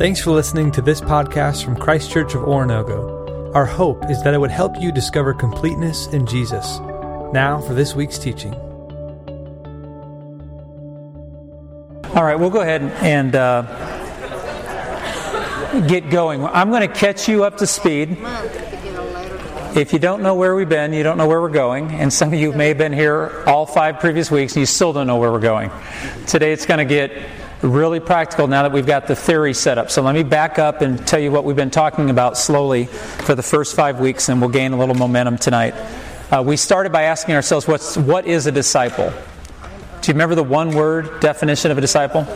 Thanks for listening to this podcast from Christ Church of Oronogo. Our hope is that it would help you discover completeness in Jesus. Now for this week's teaching. All right, we'll go ahead and uh, get going. I'm going to catch you up to speed. If you don't know where we've been, you don't know where we're going, and some of you may have been here all five previous weeks and you still don't know where we're going. Today it's going to get really practical now that we've got the theory set up. So let me back up and tell you what we've been talking about slowly for the first five weeks, and we'll gain a little momentum tonight. Uh, we started by asking ourselves, what's, what is a disciple? Do you remember the one word definition of a disciple?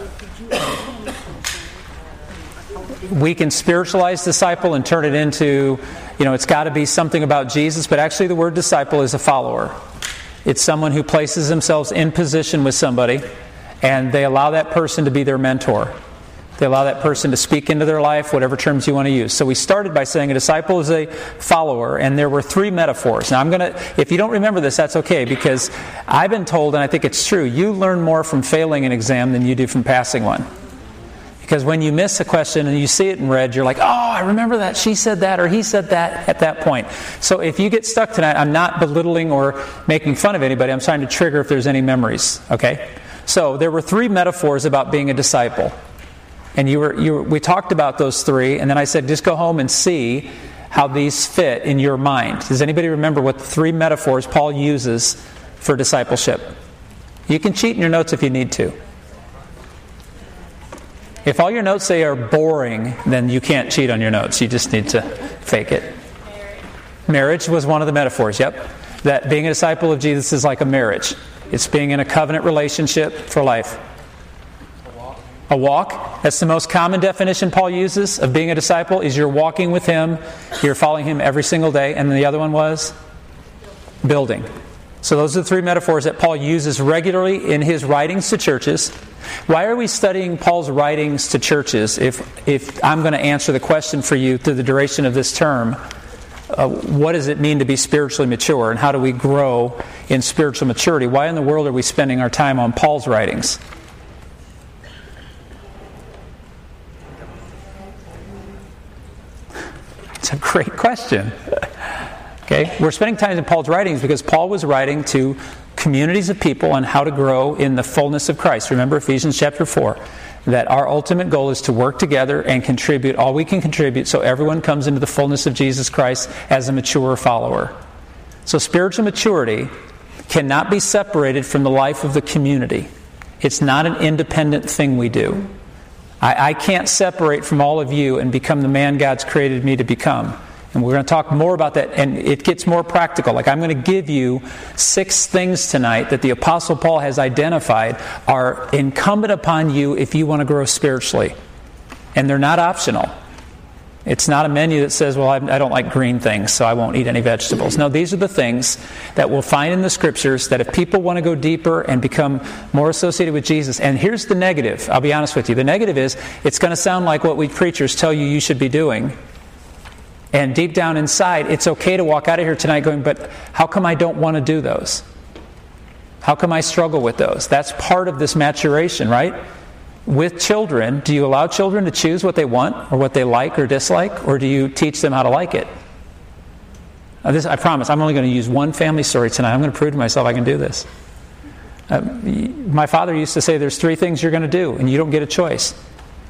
We can spiritualize disciple and turn it into, you know, it's got to be something about Jesus, but actually the word disciple is a follower. It's someone who places themselves in position with somebody and they allow that person to be their mentor. They allow that person to speak into their life, whatever terms you want to use. So we started by saying a disciple is a follower, and there were three metaphors. Now I'm going to, if you don't remember this, that's okay, because I've been told, and I think it's true, you learn more from failing an exam than you do from passing one. Because when you miss a question and you see it in red, you're like, oh, I remember that. She said that or he said that at that point. So if you get stuck tonight, I'm not belittling or making fun of anybody. I'm trying to trigger if there's any memories, okay? So there were three metaphors about being a disciple. And you were, you were, we talked about those three, and then I said, just go home and see how these fit in your mind. Does anybody remember what the three metaphors Paul uses for discipleship? You can cheat in your notes if you need to. If all your notes say are boring, then you can't cheat on your notes. You just need to fake it. Marriage was one of the metaphors, yep. That being a disciple of Jesus is like a marriage. It's being in a covenant relationship for life. A walk. That's the most common definition Paul uses of being a disciple is you're walking with him, you're following him every single day. And then the other one was building. So those are the three metaphors that Paul uses regularly in his writings to churches. Why are we studying Paul's writings to churches if, if I'm going to answer the question for you through the duration of this term? Uh, what does it mean to be spiritually mature and how do we grow in spiritual maturity? Why in the world are we spending our time on Paul's writings? It's a great question. Okay, we're spending time in Paul's writings because Paul was writing to communities of people on how to grow in the fullness of Christ. Remember Ephesians chapter 4 that our ultimate goal is to work together and contribute all we can contribute so everyone comes into the fullness of Jesus Christ as a mature follower. So spiritual maturity cannot be separated from the life of the community. It's not an independent thing we do. I, I can't separate from all of you and become the man God's created me to become. And we're going to talk more about that, and it gets more practical. Like, I'm going to give you six things tonight that the Apostle Paul has identified are incumbent upon you if you want to grow spiritually. And they're not optional. It's not a menu that says, well, I don't like green things, so I won't eat any vegetables. No, these are the things that we'll find in the scriptures that if people want to go deeper and become more associated with Jesus, and here's the negative, I'll be honest with you. The negative is it's going to sound like what we preachers tell you you should be doing. And deep down inside, it's okay to walk out of here tonight going, but how come I don't want to do those? How come I struggle with those? That's part of this maturation, right? with children, do you allow children to choose what they want or what they like or dislike, or do you teach them how to like it? This, I promise, I'm only going to use one family story tonight. I'm going to prove to myself I can do this. Uh, my father used to say there's three things you're going to do, and you don't get a choice.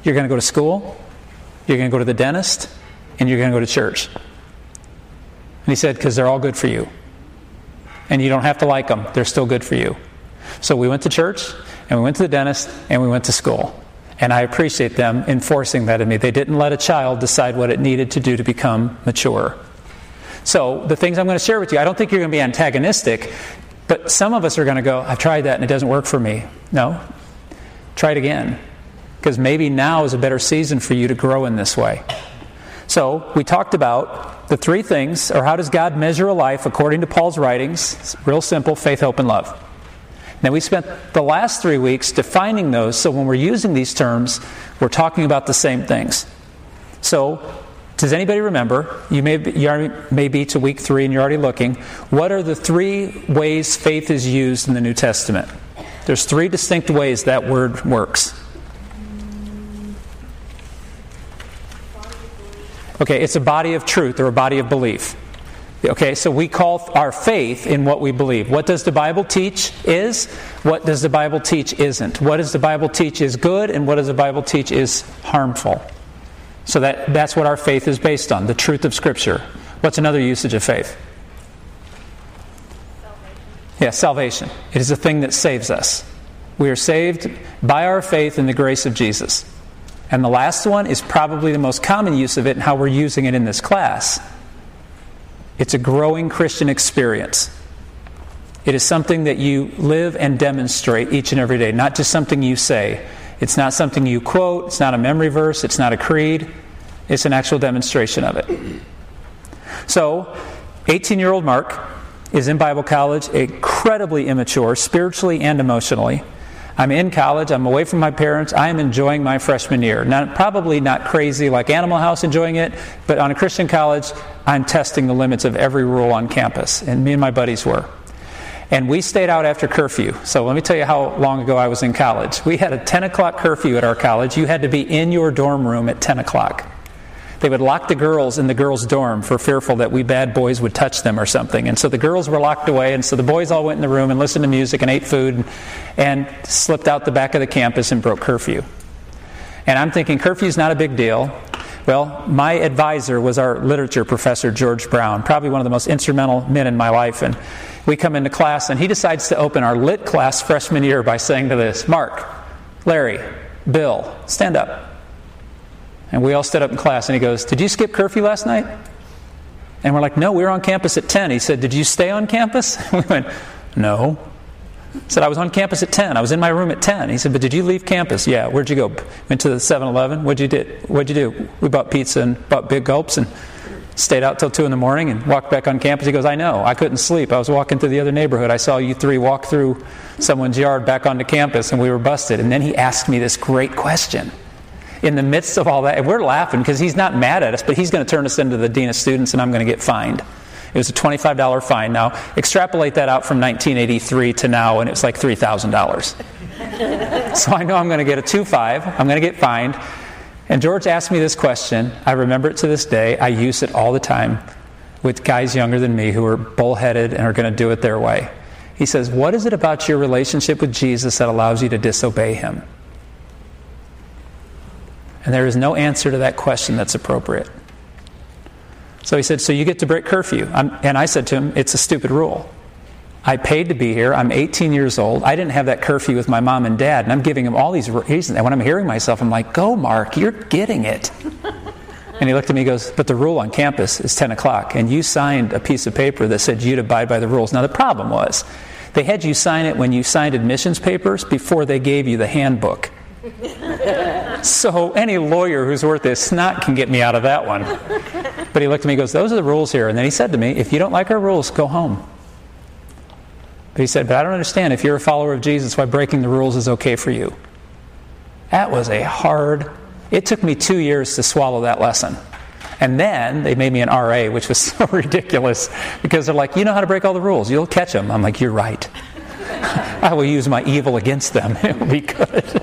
You're going to go to school, you're going to go to the dentist, and you're going to go to church. And he said, because they're all good for you. And you don't have to like them, they're still good for you. So we went to church, and we went to the dentist, and we went to school. And I appreciate them enforcing that in me. They didn't let a child decide what it needed to do to become mature. So, the things I'm going to share with you, I don't think you're going to be antagonistic, but some of us are going to go, I've tried that and it doesn't work for me. No. Try it again. Because maybe now is a better season for you to grow in this way. So, we talked about the three things, or how does God measure a life according to Paul's writings? It's real simple faith, hope, and love. Now, we spent the last three weeks defining those, so when we're using these terms, we're talking about the same things. So, does anybody remember? You may be, you may be to week three and you're already looking. What are the three ways faith is used in the New Testament? There's three distinct ways that word works. Okay, it's a body of truth or a body of belief. Okay, so we call our faith in what we believe. What does the Bible teach is? What does the Bible teach isn't? What does the Bible teach is good, and what does the Bible teach is harmful? So that, that's what our faith is based on the truth of Scripture. What's another usage of faith? Salvation. Yeah, salvation. It is a thing that saves us. We are saved by our faith in the grace of Jesus. And the last one is probably the most common use of it and how we're using it in this class it's a growing Christian experience. It is something that you live and demonstrate each and every day, not just something you say. It's not something you quote, it's not a memory verse, it's not a creed, it's an actual demonstration of it. So, 18 year old Mark is in Bible college, incredibly immature, spiritually and emotionally. I'm in college. I'm away from my parents. I am enjoying my freshman year. Not, probably not crazy like Animal House enjoying it, but on a Christian college, I'm testing the limits of every rule on campus. And me and my buddies were. And we stayed out after curfew. So let me tell you how long ago I was in college. We had a 10 o'clock curfew at our college. You had to be in your dorm room at 10 o'clock. They would lock the girls in the girls' dorm for fearful that we bad boys would touch them or something. And so the girls were locked away, and so the boys all went in the room and listened to music and ate food and, slipped out the back of the campus and broke curfew. And I'm thinking, curfew's not a big deal. Well, my advisor was our literature professor, George Brown, probably one of the most instrumental men in my life. And we come into class, and he decides to open our lit class freshman year by saying to this Mark, Larry, Bill, stand up. And we all stood up in class, and he goes, Did you skip curfew last night? And we're like, No, we were on campus at 10. He said, Did you stay on campus? we went, No. He said, I was on campus at 10. I was in my room at 10. He said, But did you leave campus? Yeah. Where'd you go? Went to the 7 Eleven. What'd you do? What'd you do? We bought pizza and bought big gulps and stayed out till 2 in the morning and walked back on campus. He goes, I know. I couldn't sleep. I was walking through the other neighborhood. I saw you three walk through someone's yard back onto campus and we were busted. And then he asked me this great question in the midst of all that, and we're laughing because he's not mad at us, but he's going to turn us into the dean of students and I'm going to get fined. It was a $25 fine. Now, extrapolate that out from 1983 to now, and it's like $3,000. so I know I'm going to get a 2 5. I'm going to get fined. And George asked me this question. I remember it to this day. I use it all the time with guys younger than me who are bullheaded and are going to do it their way. He says, What is it about your relationship with Jesus that allows you to disobey him? And there is no answer to that question that's appropriate. So he said, So you get to break curfew. I'm, and I said to him, It's a stupid rule. I paid to be here. I'm 18 years old. I didn't have that curfew with my mom and dad. And I'm giving him all these reasons. And when I'm hearing myself, I'm like, Go, Mark, you're getting it. and he looked at me and goes, But the rule on campus is 10 o'clock. And you signed a piece of paper that said you'd abide by the rules. Now, the problem was, they had you sign it when you signed admissions papers before they gave you the handbook so any lawyer who's worth his snot can get me out of that one. But he looked at me and goes, Those are the rules here. And then he said to me, If you don't like our rules, go home. But he said, But I don't understand. If you're a follower of Jesus, why breaking the rules is okay for you. That was a hard, it took me two years to swallow that lesson. And then they made me an RA, which was so ridiculous because they're like, You know how to break all the rules. You'll catch them. I'm like, You're right. I will use my evil against them. It will be good.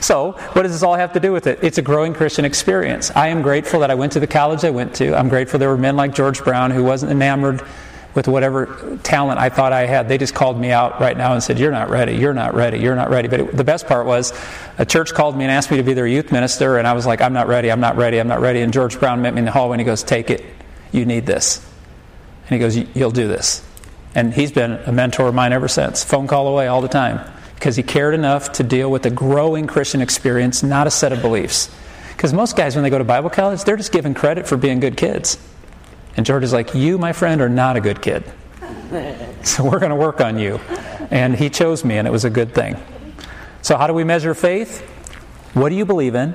So, what does this all have to do with it? It's a growing Christian experience. I am grateful that I went to the college I went to. I'm grateful there were men like George Brown who wasn't enamored with whatever talent I thought I had. They just called me out right now and said, You're not ready, you're not ready, you're not ready. But it, the best part was a church called me and asked me to be their youth minister, and I was like, I'm not ready, I'm not ready, I'm not ready. And George Brown met me in the hallway and he goes, Take it, you need this. And he goes, You'll do this. And he's been a mentor of mine ever since. Phone call away all the time because he cared enough to deal with a growing Christian experience, not a set of beliefs. Because most guys, when they go to Bible college, they're just given credit for being good kids. And George is like, You, my friend, are not a good kid. So we're going to work on you. And he chose me, and it was a good thing. So, how do we measure faith? What do you believe in?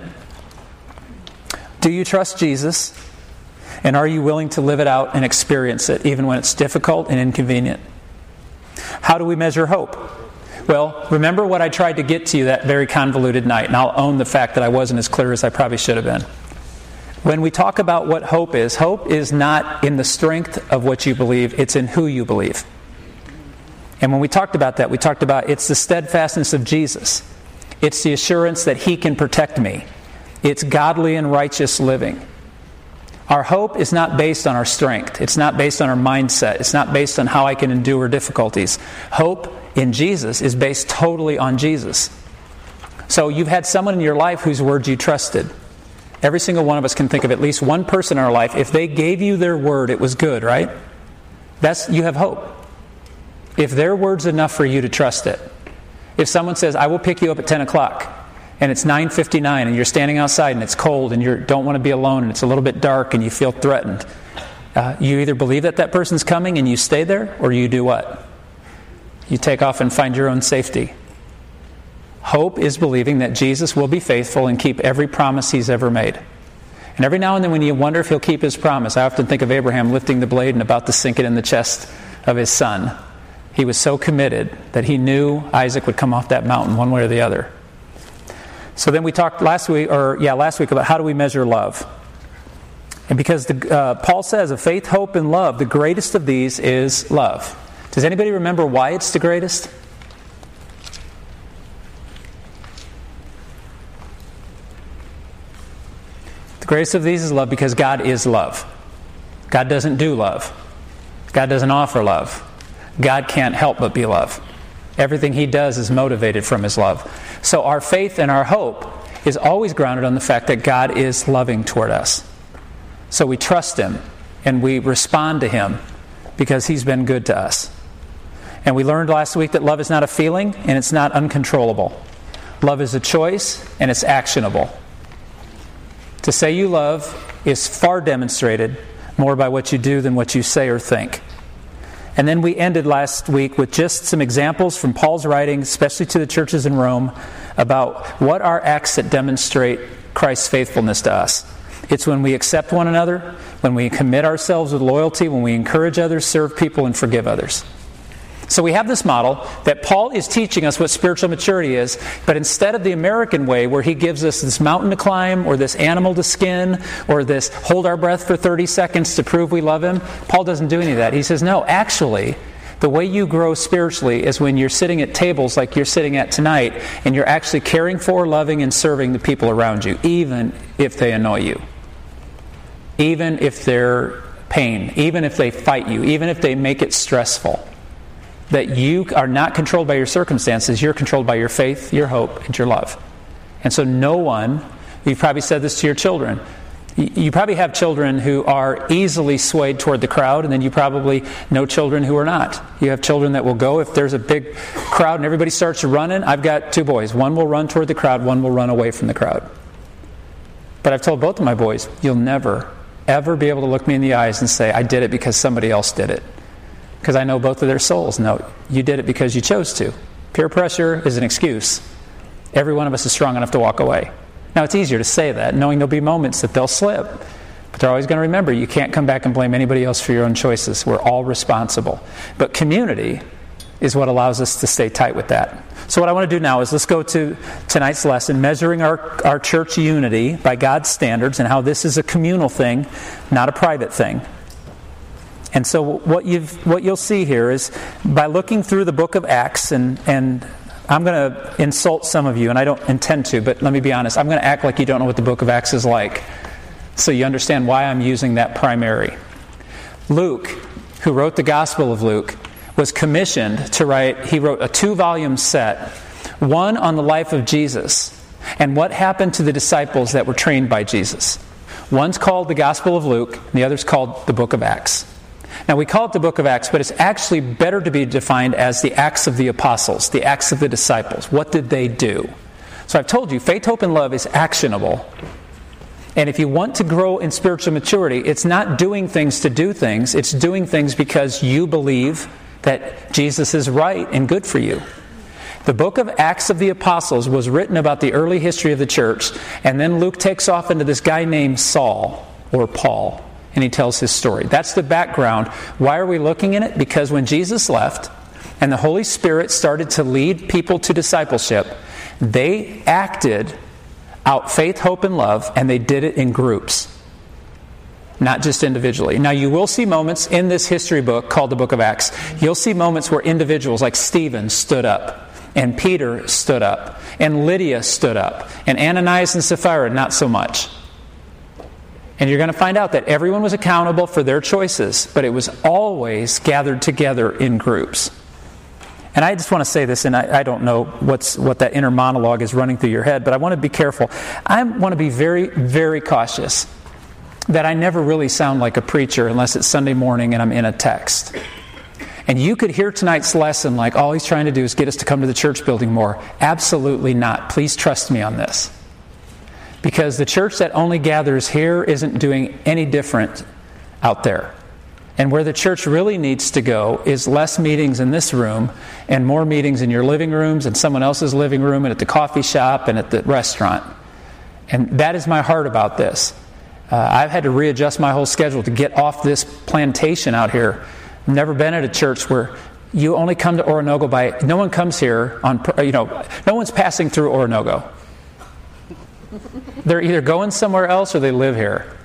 Do you trust Jesus? And are you willing to live it out and experience it, even when it's difficult and inconvenient? How do we measure hope? Well, remember what I tried to get to you that very convoluted night, and I'll own the fact that I wasn't as clear as I probably should have been. When we talk about what hope is, hope is not in the strength of what you believe, it's in who you believe. And when we talked about that, we talked about it's the steadfastness of Jesus. It's the assurance that He can protect me. It's godly and righteous living. Our hope is not based on our strength. It's not based on our mindset. It's not based on how I can endure difficulties. Hope in Jesus is based totally on Jesus. So you've had someone in your life whose words you trusted. Every single one of us can think of at least one person in our life. If they gave you their word, it was good, right? That's you have hope. If their word's enough for you to trust it. If someone says, I will pick you up at 10 o'clock, and it's 9.59 and you're standing outside and it's cold and you don't want to be alone and it's a little bit dark and you feel threatened, uh, you either believe that that person's coming and you stay there, or you do what? You take off and find your own safety. Hope is believing that Jesus will be faithful and keep every promise he's ever made. And every now and then, when you wonder if he'll keep his promise, I often think of Abraham lifting the blade and about to sink it in the chest of his son. He was so committed that he knew Isaac would come off that mountain one way or the other. So then we talked last week, or yeah, last week about how do we measure love. And because the, uh, Paul says of faith, hope, and love, the greatest of these is love. Does anybody remember why it's the greatest? The greatest of these is love because God is love. God doesn't do love. God doesn't offer love. God can't help but be love. Everything He does is motivated from His love. So our faith and our hope is always grounded on the fact that God is loving toward us. So we trust Him and we respond to Him because He's been good to us. And we learned last week that love is not a feeling and it's not uncontrollable. Love is a choice and it's actionable. To say you love is far demonstrated more by what you do than what you say or think. And then we ended last week with just some examples from Paul's writing, especially to the churches in Rome, about what are acts that demonstrate Christ's faithfulness to us. It's when we accept one another, when we commit ourselves with loyalty, when we encourage others, serve people, and forgive others. So we have this model that Paul is teaching us what spiritual maturity is, but instead of the American way where he gives us this mountain to climb or this animal to skin or this hold our breath for 30 seconds to prove we love him, Paul doesn't do any of that. He says, no, actually, the way you grow spiritually is when you're sitting at tables like you're sitting at tonight and you're actually caring for, loving, and serving the people around you, even if they annoy you, even if they're pain, even if they fight you, even if they make it stressful that you are not controlled by your circumstances, you're controlled by your faith, your hope, and your love. And so, no one, you've probably said this to your children. You probably have children who are easily swayed toward the crowd, and then you probably know children who are not. You have children that will go if there's a big crowd and everybody starts running. I've got two boys. One will run toward the crowd, one will run away from the crowd. But I've told both of my boys, you'll never, ever be able to look me in the eyes and say, I did it because somebody else did it because I know both of their souls. No, you did it because you chose to. Peer pressure is an excuse. Every one of us is strong enough to walk away. Now, it's easier to say that, knowing there'll be moments that they'll slip. But they're always going to remember you can't come back and blame anybody else for your own choices. We're all responsible. But community is what allows us to stay tight with that. So, what I want to do now is let's go to tonight's lesson measuring our, our church unity by God's standards and how this is a communal thing, not a private thing. And so what you've what you'll see here is by looking through the book of Acts and and I'm going to insult some of you and I don't intend to, but let me be honest. I'm going to act like you don't know what the book of Acts is like. So you understand why I'm using that primary. Luke, who wrote the Gospel of Luke, was commissioned to write he wrote a two-volume set, one on the life of Jesus and what happened to the disciples that were trained by Jesus. One's called the Gospel of Luke, and the other's called the book of Acts. Now, we call it the book of Acts, but it's actually better to be defined as the Acts of the Apostles, the Acts of the Disciples. What did they do? So I've told you, faith, hope, and love is actionable. And if you want to grow in spiritual maturity, it's not doing things to do things, it's doing things because you believe that Jesus is right and good for you. The book of Acts of the Apostles was written about the early history of the church, and then Luke takes off into this guy named Saul or Paul and he tells his story. That's the background. Why are we looking in it? Because when Jesus left and the Holy Spirit started to lead people to discipleship, they acted out faith, hope, and love, and they did it in groups, not just individually. Now, you will see moments in this history book called the Book of Acts. You'll see moments where individuals like Stephen stood up, and Peter stood up, and Lydia stood up, and Ananias and Sapphira, not so much. And you're going to find out that everyone was accountable for their choices, but it was always gathered together in groups. And I just want to say this, and I, I, don't know what's, what that inner monologue is running through your head, but I want to be careful. I want to be very, very cautious that I never really sound like a preacher unless it's Sunday morning and I'm in a text. And you could hear tonight's lesson like all he's trying to do is get us to come to the church building more. Absolutely not. Please trust me on this. Because the church that only gathers here isn't doing any different out there. And where the church really needs to go is less meetings in this room and more meetings in your living rooms and someone else's living room and at the coffee shop and at the restaurant. And that is my heart about this. Uh, I've had to readjust my whole schedule to get off this plantation out here. Never been at a church where you only come to Oronogo by, no one comes here on, you know, no one's passing through Oronogo. They're either going somewhere else or they live here.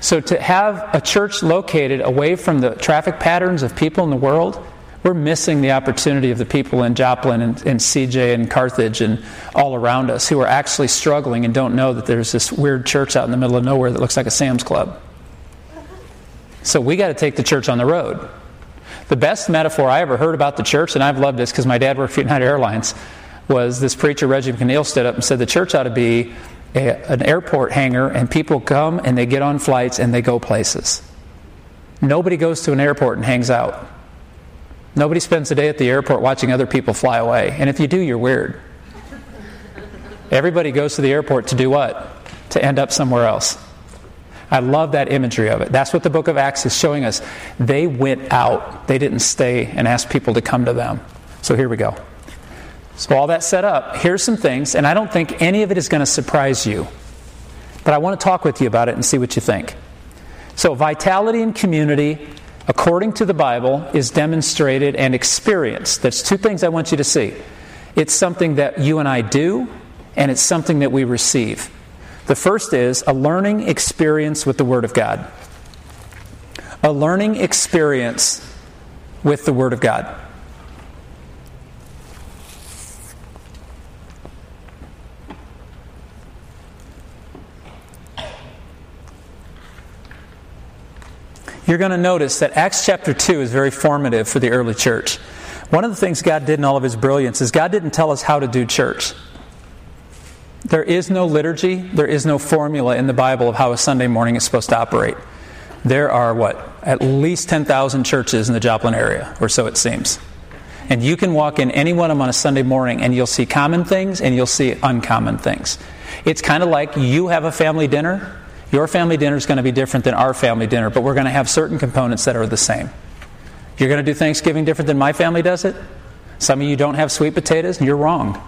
So to have a church located away from the traffic patterns of people in the world, we're missing the opportunity of the people in Joplin and, and CJ and Carthage and all around us who are actually struggling and don't know that there's this weird church out in the middle of nowhere that looks like a Sam's Club. So we got to take the church on the road. The best metaphor I ever heard about the church, and I've loved this because my dad worked for United Airlines, was this preacher, Reggie McNeal, stood up and said the church ought to be a, an airport hangar and people come and they get on flights and they go places. Nobody goes to an airport and hangs out. Nobody spends a day at the airport watching other people fly away. And if you do, you're weird. Everybody goes to the airport to do what? To end up somewhere else. I love that imagery of it. That's what the book of Acts is showing us. They went out, they didn't stay and ask people to come to them. So here we go. So, all that set up, here's some things, and I don't think any of it is going to surprise you. But I want to talk with you about it and see what you think. So, vitality and community, according to the Bible, is demonstrated and experienced. That's two things I want you to see. It's something that you and I do, and it's something that we receive. The first is a learning experience with the Word of God. A learning experience with the Word of God. You're going to notice that Acts chapter 2 is very formative for the early church. One of the things God did in all of his brilliance is God didn't tell us how to do church. There is no liturgy, there is no formula in the Bible of how a Sunday morning is supposed to operate. There are, what, at least 10,000 churches in the Joplin area, or so it seems. And you can walk in any one of them on a Sunday morning and you'll see common things and you'll see uncommon things. It's kind of like you have a family dinner your family dinner is going to be different than our family dinner, but we're going to have certain components that are the same. You're going to do Thanksgiving different than my family does it? Some of you don't have sweet potatoes, and you're wrong.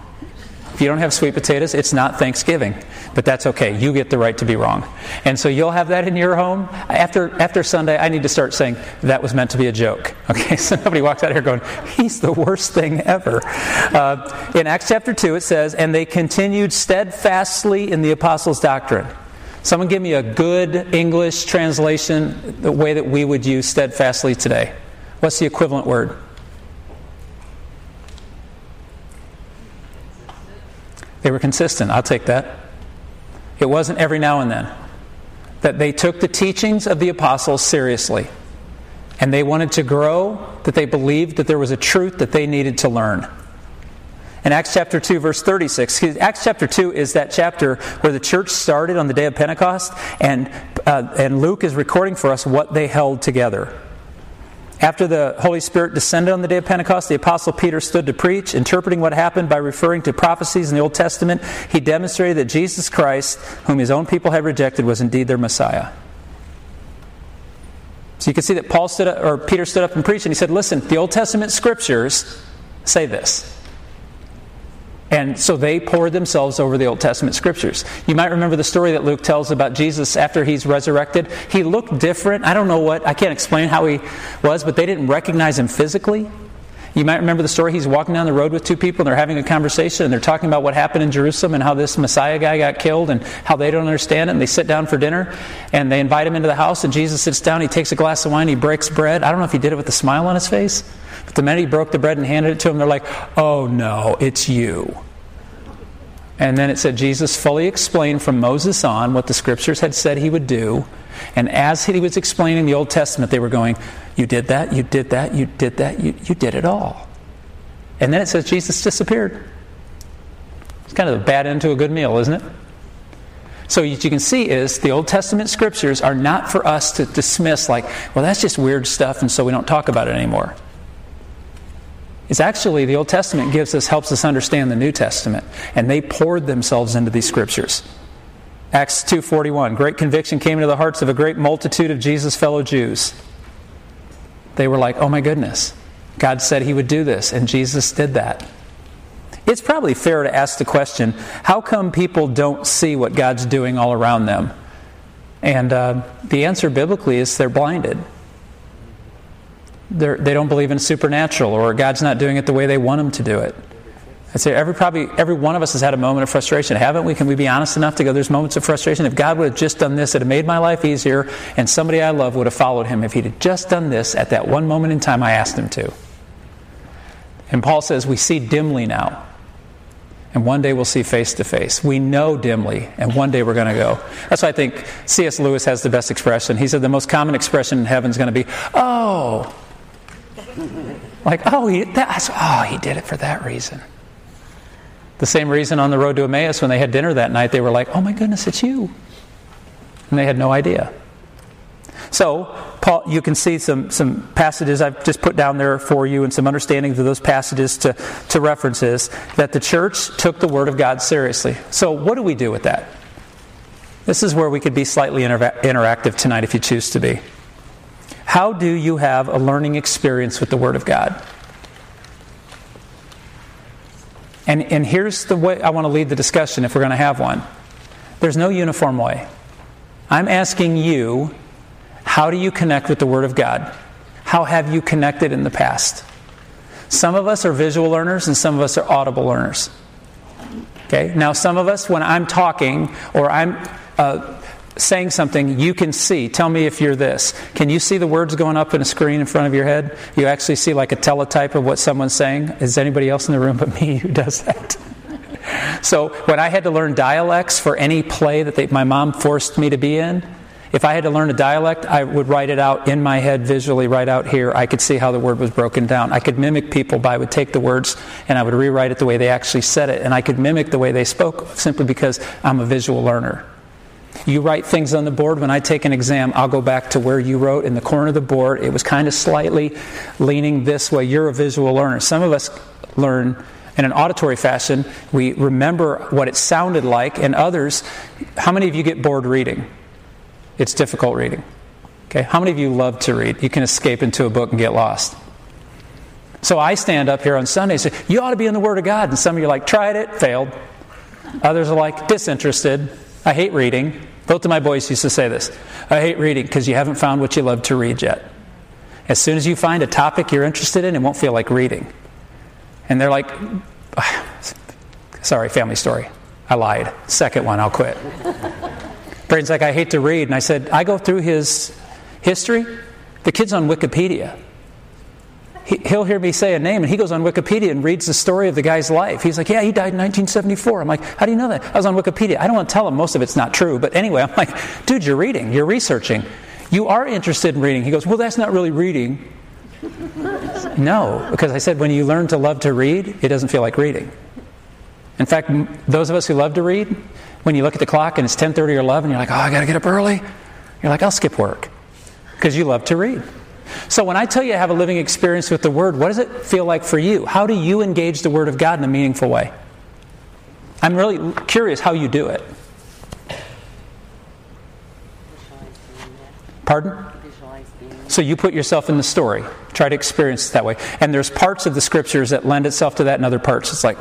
If you don't have sweet potatoes, it's not Thanksgiving. But that's okay. You get the right to be wrong. And so you'll have that in your home. After, after Sunday, I need to start saying, that was meant to be a joke. Okay, so nobody walks out here going, he's the worst thing ever. Uh, in Acts chapter 2, it says, And they continued steadfastly in the apostles' doctrine. Someone give me a good English translation, the way that we would use steadfastly today. What's the equivalent word? They were consistent. I'll take that. It wasn't every now and then. That they took the teachings of the apostles seriously. And they wanted to grow, that they believed that there was a truth that they needed to learn. In Acts chapter 2, verse 36, Acts chapter 2 is that chapter where the church started on the day of Pentecost, and, uh, and Luke is recording for us what they held together. After the Holy Spirit descended on the day of Pentecost, the Apostle Peter stood to preach, interpreting what happened by referring to prophecies in the Old Testament. He demonstrated that Jesus Christ, whom his own people had rejected, was indeed their Messiah. So you can see that Paul stood up, or Peter stood up and preached, and he said, Listen, the Old Testament scriptures say this. And so they poured themselves over the Old Testament scriptures. You might remember the story that Luke tells about Jesus after he's resurrected. He looked different. I don't know what, I can't explain how he was, but they didn't recognize him physically. You might remember the story. He's walking down the road with two people and they're having a conversation and they're talking about what happened in Jerusalem and how this Messiah guy got killed and how they don't understand it. And they sit down for dinner and they invite him into the house and Jesus sits down. He takes a glass of wine. He breaks bread. I don't know if he did it with a smile on his face. But the minute he broke the bread and handed it to him, they're like, oh no, it's you. And then it said Jesus fully explained from Moses on what the scriptures had said he would do. And as he was explaining the Old Testament, they were going, You did that, you did that, you did that, you, you did it all. And then it says Jesus disappeared. It's kind of a bad end to a good meal, isn't it? So, what you can see is the Old Testament scriptures are not for us to dismiss, like, well, that's just weird stuff, and so we don't talk about it anymore. It's actually the Old Testament gives us, helps us understand the New Testament, and they poured themselves into these scriptures. Acts 2:41 Great conviction came into the hearts of a great multitude of Jesus' fellow Jews. They were like, "Oh my goodness. God said he would do this, and Jesus did that." It's probably fair to ask the question, how come people don't see what God's doing all around them? And uh, the answer biblically is they're blinded. They're, they do not believe in supernatural, or God's not doing it the way they want Him to do it. I'd say every probably every one of us has had a moment of frustration, haven't we? Can we be honest enough to go? There's moments of frustration. If God would have just done this, it'd have made my life easier, and somebody I love would have followed Him if He'd have just done this at that one moment in time I asked Him to. And Paul says we see dimly now, and one day we'll see face to face. We know dimly, and one day we're going to go. That's why I think C.S. Lewis has the best expression. He said the most common expression in heaven is going to be, "Oh." Like, oh, he, that's, oh, he did it for that reason. The same reason on the road to Emmaus when they had dinner that night, they were like, oh my goodness, it's you. And they had no idea. So, Paul, you can see some, some passages I've just put down there for you and some understanding of those passages to, to references that the church took the Word of God seriously. So, what do we do with that? This is where we could be slightly inter- interactive tonight if you choose to be. How do you have a learning experience with the Word of God? And, and here's the way I want to lead the discussion if we're going to have one. There's no uniform way. I'm asking you, how do you connect with the Word of God? How have you connected in the past? Some of us are visual learners and some of us are audible learners. Okay? Now, some of us, when I'm talking or I'm uh, saying something you can see. Tell me if you're this. Can you see the words going up in a screen in front of your head? You actually see like a teletype of what someone's saying? Is anybody else in the room but me who does that? so when I had to learn dialects for any play that they, my mom forced me to be in, if I had to learn a dialect, I would write it out in my head visually, right out here. I could see how the word was broken down. I could mimic people by I would take the words and I would rewrite it the way they actually said it, and I could mimic the way they spoke simply because I'm a visual learner. You write things on the board. When I take an exam, I'll go back to where you wrote in the corner of the board. It was kind of slightly leaning this way. You're a visual learner. Some of us learn in an auditory fashion. We remember what it sounded like, and others, how many of you get bored reading? It's difficult reading. Okay? How many of you love to read? You can escape into a book and get lost. So I stand up here on Sunday and say, You ought to be in the Word of God. And some of you are like, Tried it, failed. Others are like, disinterested. I hate reading. Both of my boys used to say this I hate reading because you haven't found what you love to read yet. As soon as you find a topic you're interested in, it won't feel like reading. And they're like, sorry, family story. I lied. Second one, I'll quit. Braden's like, I hate to read. And I said, I go through his history. The kid's on Wikipedia he'll hear me say a name and he goes on Wikipedia and reads the story of the guy's life. He's like, Yeah, he died in 1974. I'm like, How do you know that? I was on Wikipedia. I don't want to tell him most of it's not true. But anyway, I'm like, Dude, you're reading, you're researching. You are interested in reading. He goes, Well, that's not really reading. no, because I said when you learn to love to read, it doesn't feel like reading. In fact, those of us who love to read, when you look at the clock and it's 10:30 or 11, you're like, "Oh, I got to get up early." You're like, "I'll skip work." Because you love to read. So when I tell you I have a living experience with the Word, what does it feel like for you? How do you engage the Word of God in a meaningful way? I'm really curious how you do it. Pardon? So you put yourself in the story. Try to experience it that way. And there's parts of the scriptures that lend itself to that and other parts. It's like,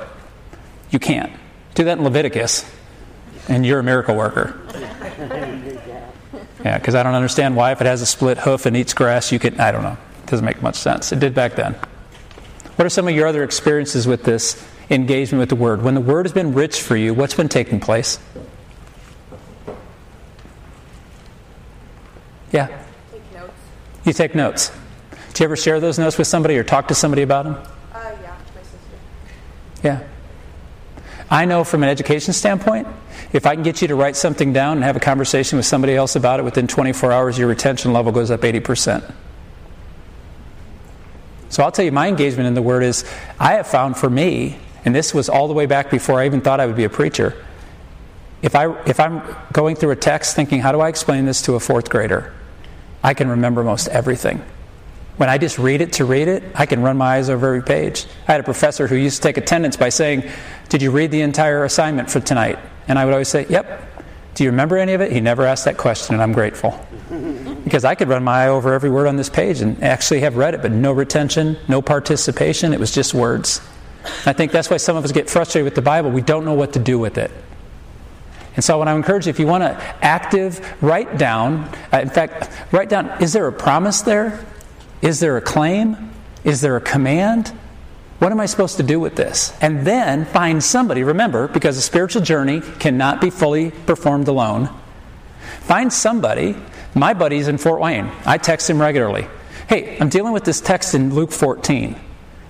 you can't. Do that in Leviticus, and you're a miracle worker. Yeah, because I don't understand why, if it has a split hoof and eats grass, you can. I don't know. It doesn't make much sense. It did back then. What are some of your other experiences with this engagement with the Word? When the Word has been rich for you, what's been taking place? Yeah? Take notes. You take notes. Do you ever share those notes with somebody or talk to somebody about them? Uh, yeah, my sister. Yeah. I know from an education standpoint, if I can get you to write something down and have a conversation with somebody else about it within 24 hours, your retention level goes up 80%. So I'll tell you, my engagement in the Word is I have found for me, and this was all the way back before I even thought I would be a preacher. If, I, if I'm going through a text thinking, how do I explain this to a fourth grader? I can remember most everything. When I just read it to read it, I can run my eyes over every page. I had a professor who used to take attendance by saying, Did you read the entire assignment for tonight? And I would always say, Yep. Do you remember any of it? He never asked that question, and I'm grateful. Because I could run my eye over every word on this page and actually have read it, but no retention, no participation. It was just words. I think that's why some of us get frustrated with the Bible. We don't know what to do with it. And so, what I encourage you, if you want to active, write down. Uh, in fact, write down is there a promise there? Is there a claim? Is there a command? What am I supposed to do with this? And then find somebody, remember, because a spiritual journey cannot be fully performed alone. Find somebody. My buddy's in Fort Wayne. I text him regularly. Hey, I'm dealing with this text in Luke 14.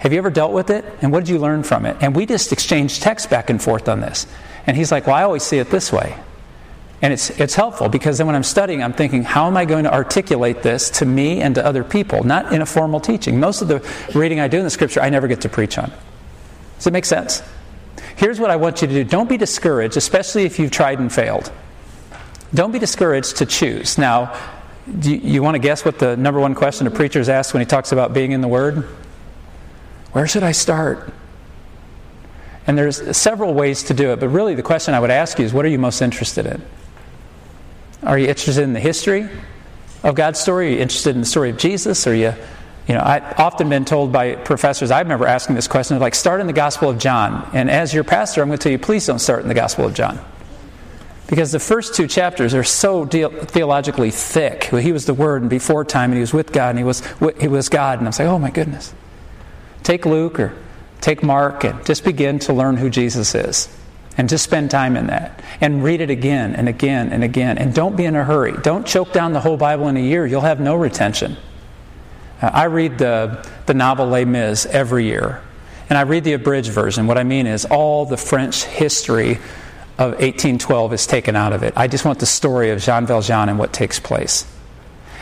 Have you ever dealt with it? And what did you learn from it? And we just exchanged texts back and forth on this. And he's like, Well, I always see it this way. And it's, it's helpful because then when I'm studying, I'm thinking, how am I going to articulate this to me and to other people? Not in a formal teaching. Most of the reading I do in the scripture, I never get to preach on. Does it make sense? Here's what I want you to do don't be discouraged, especially if you've tried and failed. Don't be discouraged to choose. Now, do you, you want to guess what the number one question a preacher is asked when he talks about being in the Word? Where should I start? And there's several ways to do it, but really the question I would ask you is what are you most interested in? Are you interested in the history of God's story? Are you interested in the story of Jesus? Are you, you know, I've often been told by professors, I remember asking this question, like, start in the Gospel of John. And as your pastor, I'm going to tell you, please don't start in the Gospel of John. Because the first two chapters are so theologically thick. He was the Word, and before time, and he was with God, and he was, he was God. And I'm like, oh my goodness. Take Luke or take Mark and just begin to learn who Jesus is. And just spend time in that. And read it again and again and again. And don't be in a hurry. Don't choke down the whole Bible in a year. You'll have no retention. Uh, I read the, the novel Les Mis every year. And I read the abridged version. What I mean is, all the French history of 1812 is taken out of it. I just want the story of Jean Valjean and what takes place.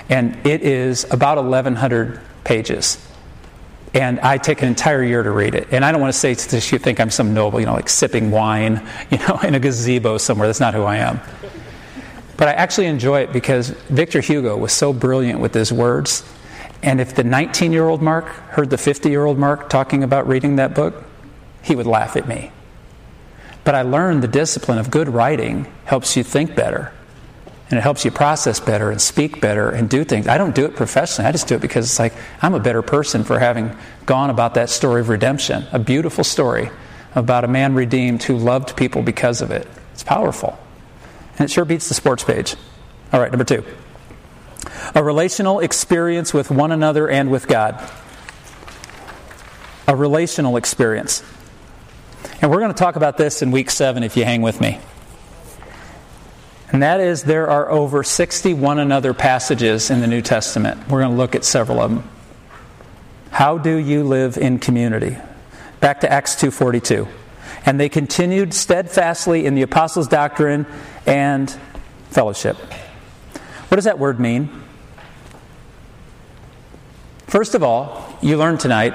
And it is about 1,100 pages and I take an entire year to read it. And I don't want to say that you think I'm some noble, you know, like sipping wine, you know, in a gazebo somewhere. That's not who I am. But I actually enjoy it because Victor Hugo was so brilliant with his words. And if the 19 year old Mark heard the 50 year old Mark talking about reading that book, he would laugh at me. But I learned the discipline of good writing helps you think better and it helps you process better and speak better and do things. I don't do it professionally. I just do it because it's like I'm a better person for having gone about that story of redemption. A beautiful story about a man redeemed who loved people because of it. It's powerful. And it sure beats the sports page. All right, number two. A relational experience with one another and with God. A relational experience. And we're going to talk about this in week seven if you hang with me. And that is, there are over 60 one another passages in the New Testament. We're going to look at several of them. How do you live in community? Back to Acts 2:42. And they continued steadfastly in the apostles' doctrine and fellowship. What does that word mean? First of all, you learned tonight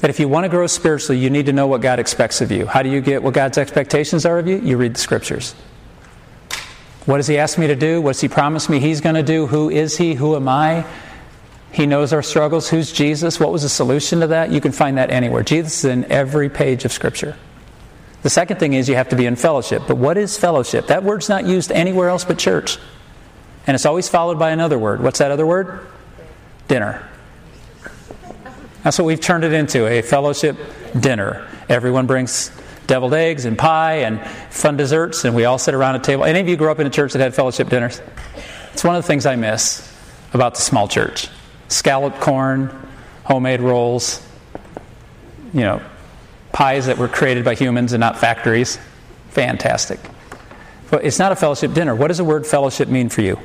that if you want to grow spiritually, you need to know what God expects of you. How do you get what God's expectations are of you? You read the scriptures. What does He ask me to do? What What's He promised me He's going to do? Who is He? Who am I? He knows our struggles. Who's Jesus? What was the solution to that? You can find that anywhere. Jesus is in every page of Scripture. The second thing is you have to be in fellowship. But what is fellowship? That word's not used anywhere else but church. And it's always followed by another word. What's that other word? Dinner. That's what we've turned it into a fellowship dinner. Everyone brings deviled eggs and pie and fun desserts, and we all sit around a table. Any of you grew up in a church that had fellowship dinners? It's one of the things I miss about the small church scalloped corn, homemade rolls, you know, pies that were created by humans and not factories. Fantastic. But it's not a fellowship dinner. What does the word fellowship mean for you?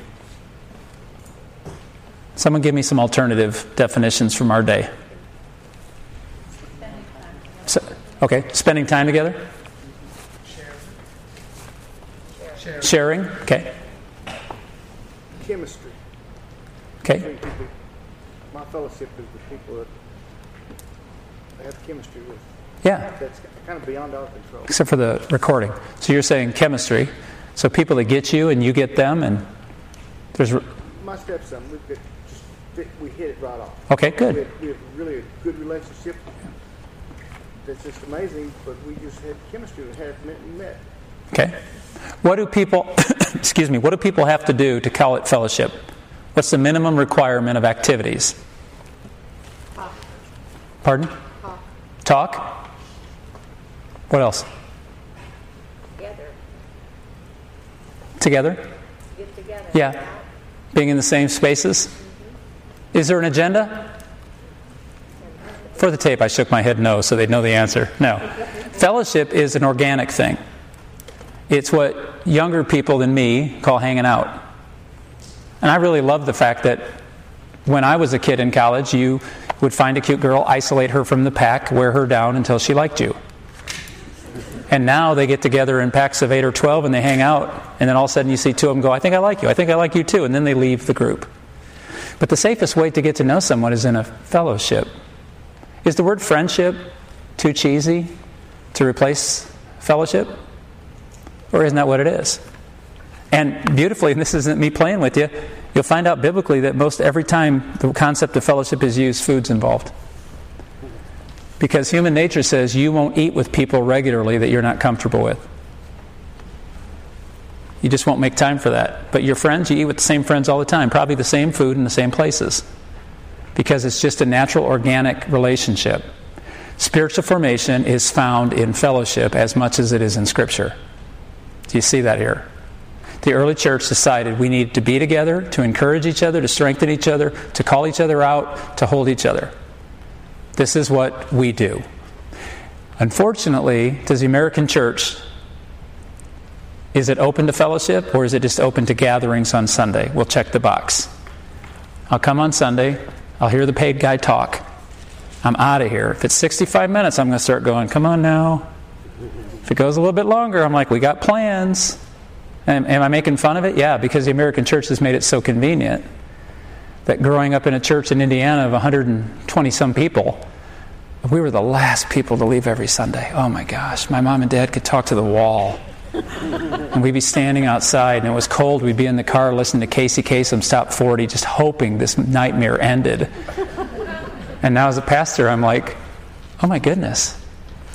Someone give me some alternative definitions from our day. Okay, spending time together? Sharing. Sharing. Okay. Chemistry. Okay. My fellowship is with people that I have chemistry with. Yeah. That's kind of beyond our control. Except for the recording. So you're saying chemistry. So people that get you and you get them, and there's. re- My stepson, we just we hit it right off. Okay, We good. have, we have really a good relationship. That's just amazing, but we just had chemistry we had met met. Okay. What do people, excuse me, what do people have to do to call it fellowship? What's the minimum requirement of activities? Pardon? Talk. What else? together, Together? get together. Yeah. Being in the same spaces? Mm-hmm. Is there an agenda? For the tape, I shook my head no, so they'd know the answer. No. Fellowship is an organic thing. It's what younger people than me call hanging out. And I really love the fact that when I was a kid in college, you would find a cute girl, isolate her from the pack, wear her down until she liked you. And now they get together in packs of 8 or 12 and they hang out, and then all of a sudden you see two of them go, I think I like you, I think I like you too, and then they leave the group. But the safest way to get to know someone is in a fellowship. Is the word friendship too cheesy to replace fellowship? Or isn't that what it is? And beautifully, and this isn't me playing with you, you'll find out biblically that most every time the concept of fellowship is used, food's involved. Because human nature says you won't eat with people regularly that you're not comfortable with. You just won't make time for that. But your friends, you eat with the same friends all the time, probably the same food in the same places. Because it's just a natural, organic relationship. Spiritual formation is found in fellowship as much as it is in Scripture. Do you see that here? The early church decided we need to be together, to encourage each other, to strengthen each other, to call each other out, to hold each other. This is what we do. Unfortunately, does the American church is it open to fellowship or is it just open to gatherings on Sunday? We'll check the box. I'll come on Sunday, I'll hear the paid guy talk. I'm out of here. If it's 65 minutes, I'm going to start going, come on now. If it goes a little bit longer, I'm like, we got plans. Am, am I making fun of it? Yeah, because the American church has made it so convenient that growing up in a church in Indiana of 120 some people, we were the last people to leave every Sunday. Oh my gosh, my mom and dad could talk to the wall. And we'd be standing outside, and it was cold. We'd be in the car listening to Casey Kasem's Top 40, just hoping this nightmare ended. And now, as a pastor, I'm like, oh my goodness.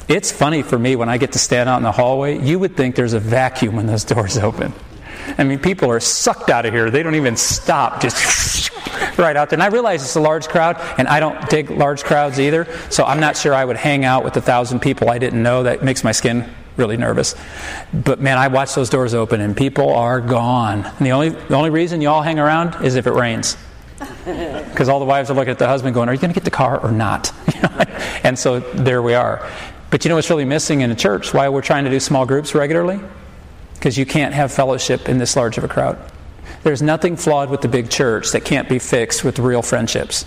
It's funny for me when I get to stand out in the hallway. You would think there's a vacuum when those doors open. I mean, people are sucked out of here. They don't even stop, just right out there. And I realize it's a large crowd, and I don't dig large crowds either. So I'm not sure I would hang out with a thousand people I didn't know. That makes my skin really nervous. But man, I watch those doors open, and people are gone. And the only the only reason you all hang around is if it rains. Because all the wives are looking at the husband going, Are you going to get the car or not? and so there we are. But you know what's really missing in a church? Why we're trying to do small groups regularly? Because you can't have fellowship in this large of a crowd. There's nothing flawed with the big church that can't be fixed with real friendships.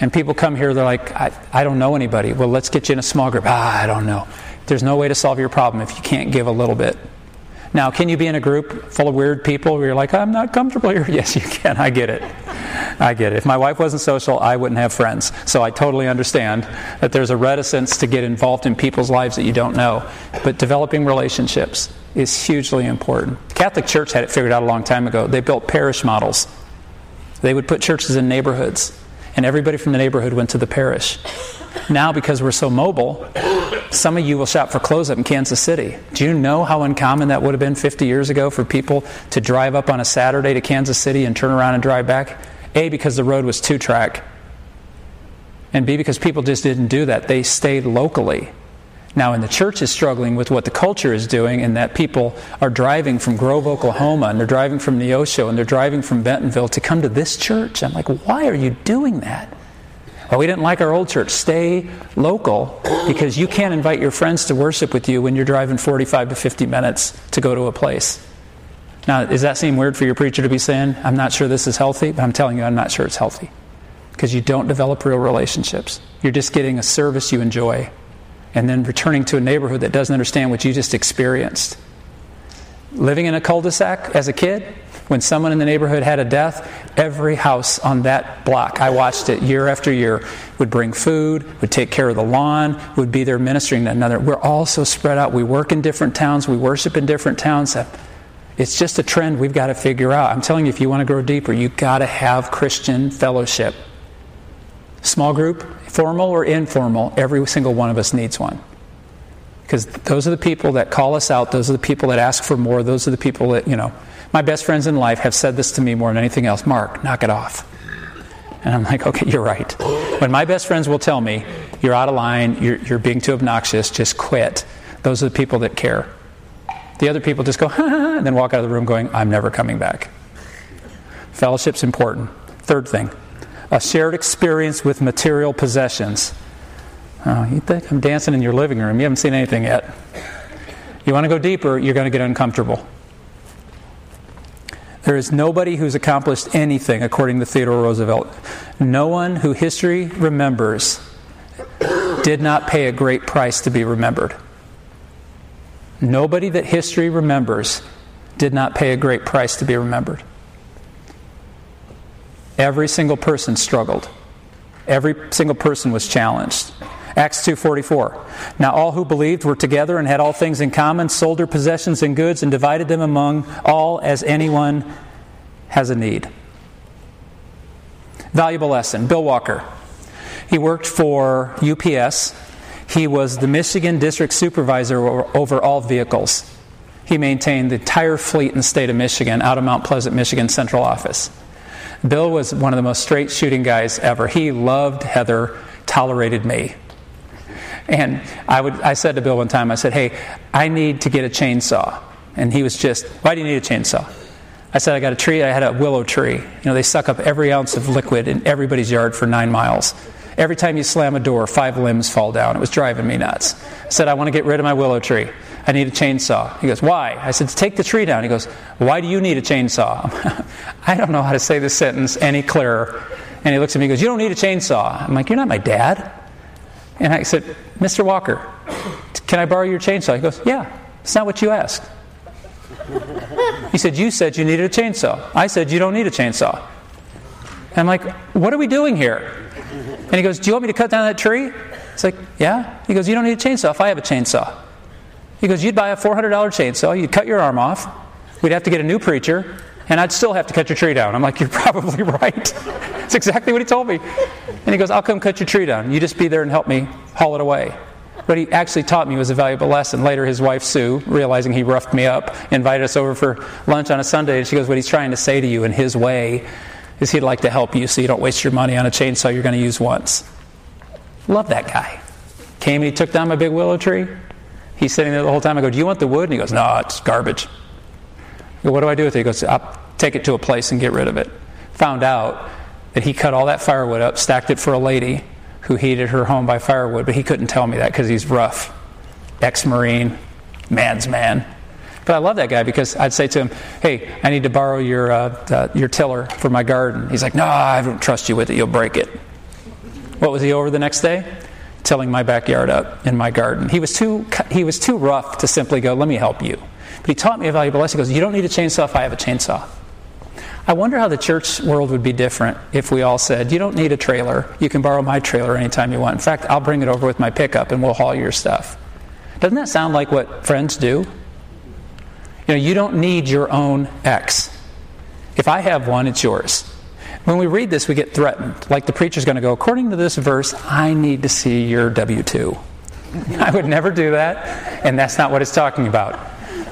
And people come here, they're like, I, I don't know anybody. Well, let's get you in a small group. Ah, I don't know. There's no way to solve your problem if you can't give a little bit. Now, can you be in a group full of weird people where you're like, I'm not comfortable here? Yes, you can. I get it. I get it. If my wife wasn't social, I wouldn't have friends. So I totally understand that there's a reticence to get involved in people's lives that you don't know. But developing relationships is hugely important. The Catholic Church had it figured out a long time ago. They built parish models. They would put churches in neighborhoods, and everybody from the neighborhood went to the parish. Now, because we're so mobile, some of you will shop for clothes up in Kansas City. Do you know how uncommon that would have been 50 years ago for people to drive up on a Saturday to Kansas City and turn around and drive back? A, because the road was two track. And B, because people just didn't do that. They stayed locally. Now, and the church is struggling with what the culture is doing, and that people are driving from Grove, Oklahoma, and they're driving from Neosho, and they're driving from Bentonville to come to this church. I'm like, why are you doing that? Well, we didn't like our old church. Stay local because you can't invite your friends to worship with you when you're driving 45 to 50 minutes to go to a place. Now, does that seem weird for your preacher to be saying, I'm not sure this is healthy? But I'm telling you, I'm not sure it's healthy. Because you don't develop real relationships. You're just getting a service you enjoy and then returning to a neighborhood that doesn't understand what you just experienced. living in a cul de sac as a kid, when someone in the neighborhood had a death, every house on that block, I watched it year after year, would bring food, would take care of the lawn, would be there ministering to another. We're all so spread out. We work in different towns, we worship in different towns. It's just a trend we've got to figure out. I'm telling you, if you want to grow deeper, you've got to have Christian fellowship. Small group, formal or informal, every single one of us needs one. Because those are the people that call us out, those are the people that ask for more, those are the people that, you know, my best friends in life have said this to me more than anything else Mark, knock it off. And I'm like, okay, you're right. When my best friends will tell me, you're out of line, you're, you're being too obnoxious, just quit, those are the people that care. The other people just go, ha, ha, and then walk out of the room going, I'm never coming back. Fellowship's important. Third thing, a shared experience with material possessions. Oh, you think I'm dancing in your living room? You haven't seen anything yet. You want to go deeper, you're going to get uncomfortable. There is nobody who's accomplished anything, according to Theodore Roosevelt. No one who history remembers did not pay a great price to be remembered. Nobody that history remembers did not pay a great price to be remembered. Every single person struggled. Every single person was challenged. Acts 2:44. Now all who believed were together and had all things in common, sold their possessions and goods and divided them among all as anyone has a need. Valuable lesson. Bill Walker. He worked for UPS he was the Michigan District Supervisor over all vehicles. He maintained the entire fleet in the state of Michigan out of Mount Pleasant, Michigan central office. Bill was one of the most straight shooting guys ever. He loved Heather, tolerated me. And I, would, I said to Bill one time, I said, Hey, I need to get a chainsaw. And he was just, Why do you need a chainsaw? I said, I got a tree, I had a willow tree. You know, they suck up every ounce of liquid in everybody's yard for nine miles. Every time you slam a door, five limbs fall down. It was driving me nuts. I said, I want to get rid of my willow tree. I need a chainsaw. He goes, Why? I said, Take the tree down. He goes, Why do you need a chainsaw? I don't know how to say this sentence any clearer. And he looks at me and goes, You don't need a chainsaw. I'm like, You're not my dad. And I said, Mr. Walker, can I borrow your chainsaw? He goes, Yeah, it's not what you asked. He said, You said you needed a chainsaw. I said, You don't need a chainsaw. And I'm like, What are we doing here? And he goes, Do you want me to cut down that tree? It's like, Yeah. He goes, You don't need a chainsaw if I have a chainsaw. He goes, You'd buy a $400 chainsaw, you'd cut your arm off, we'd have to get a new preacher, and I'd still have to cut your tree down. I'm like, You're probably right. That's exactly what he told me. And he goes, I'll come cut your tree down. You just be there and help me haul it away. What he actually taught me was a valuable lesson. Later, his wife, Sue, realizing he roughed me up, invited us over for lunch on a Sunday, and she goes, What he's trying to say to you in his way is he'd like to help you so you don't waste your money on a chainsaw you're going to use once. Love that guy. Came and he took down my big willow tree. He's sitting there the whole time. I go, Do you want the wood? And he goes, No, it's garbage. Go, What do I do with it? He goes, I'll take it to a place and get rid of it. Found out that he cut all that firewood up, stacked it for a lady who heated her home by firewood, but he couldn't tell me that because he's rough. Ex Marine, man's man. But I love that guy because I'd say to him, "Hey, I need to borrow your uh, uh, your tiller for my garden." He's like, "No, I don't trust you with it. You'll break it." What was he over the next day? Tilling my backyard up in my garden. He was too he was too rough to simply go, "Let me help you." But he taught me a valuable lesson. He goes, "You don't need a chainsaw if I have a chainsaw." I wonder how the church world would be different if we all said, You don't need a trailer. You can borrow my trailer anytime you want. In fact, I'll bring it over with my pickup and we'll haul your stuff. Doesn't that sound like what friends do? You know, you don't need your own X. If I have one, it's yours. When we read this, we get threatened. Like the preacher's going to go, according to this verse, I need to see your W 2. I would never do that, and that's not what it's talking about.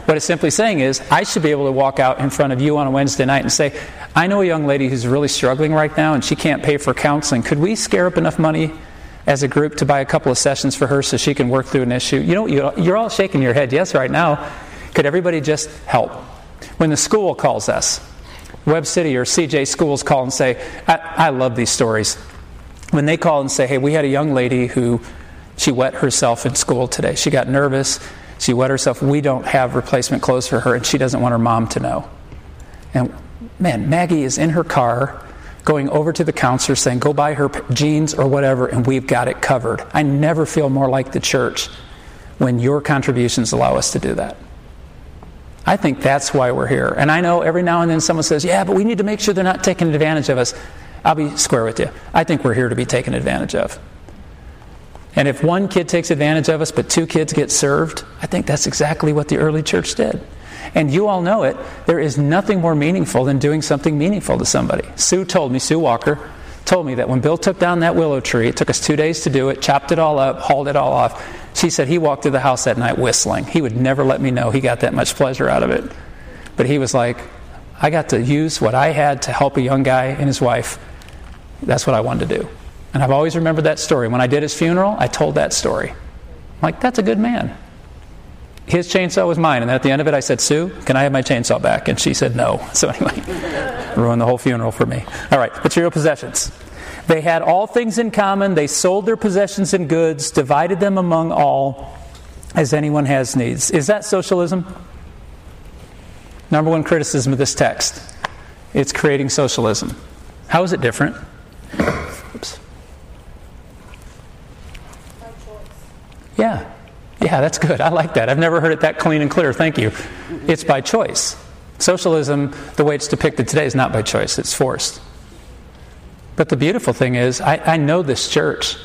What it's simply saying is, I should be able to walk out in front of you on a Wednesday night and say, I know a young lady who's really struggling right now and she can't pay for counseling. Could we scare up enough money as a group to buy a couple of sessions for her so she can work through an issue? You know, you're all shaking your head yes right now. Could everybody just help? When the school calls us, Webb City or CJ schools call and say, I, I love these stories. When they call and say, hey, we had a young lady who she wet herself in school today. She got nervous. She wet herself. We don't have replacement clothes for her, and she doesn't want her mom to know. And man, Maggie is in her car going over to the counselor saying, Go buy her jeans or whatever, and we've got it covered. I never feel more like the church when your contributions allow us to do that. I think that's why we're here. And I know every now and then someone says, yeah, but we need to make sure they're not taking advantage of us. I'll be square with you. I think we're here to be taken advantage of. And if one kid takes advantage of us, but two kids get served, I think that's exactly what the early church did. And you all know it. There is nothing more meaningful than doing something meaningful to somebody. Sue told me, Sue Walker told me that when Bill took down that willow tree, it took us two days to do it, chopped it all up, hauled it all off. She said he walked through the house that night whistling. He would never let me know he got that much pleasure out of it. But he was like, I got to use what I had to help a young guy and his wife. That's what I wanted to do. And I've always remembered that story. When I did his funeral, I told that story. I'm like, that's a good man. His chainsaw was mine. And at the end of it, I said, Sue, can I have my chainsaw back? And she said, no. So anyway, ruined the whole funeral for me. All right, material possessions. They had all things in common. They sold their possessions and goods, divided them among all as anyone has needs. Is that socialism? Number one criticism of this text it's creating socialism. How is it different? Oops. Yeah. Yeah, that's good. I like that. I've never heard it that clean and clear. Thank you. It's by choice. Socialism, the way it's depicted today, is not by choice, it's forced. But the beautiful thing is, I, I know this church.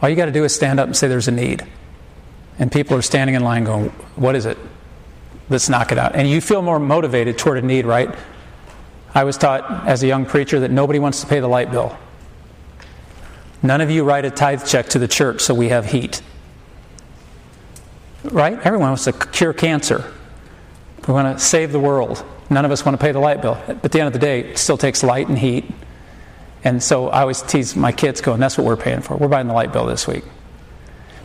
All you got to do is stand up and say there's a need. And people are standing in line going, What is it? Let's knock it out. And you feel more motivated toward a need, right? I was taught as a young preacher that nobody wants to pay the light bill. None of you write a tithe check to the church so we have heat. Right? Everyone wants to cure cancer. We want to save the world. None of us want to pay the light bill. But at the end of the day, it still takes light and heat. And so I always tease my kids, going, that's what we're paying for. We're buying the light bill this week.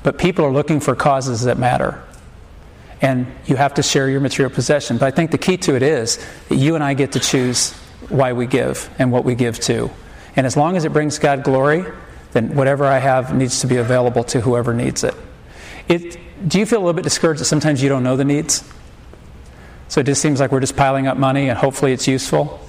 But people are looking for causes that matter. And you have to share your material possession. But I think the key to it is that you and I get to choose why we give and what we give to. And as long as it brings God glory, then whatever I have needs to be available to whoever needs it. it do you feel a little bit discouraged that sometimes you don't know the needs? So it just seems like we're just piling up money and hopefully it's useful?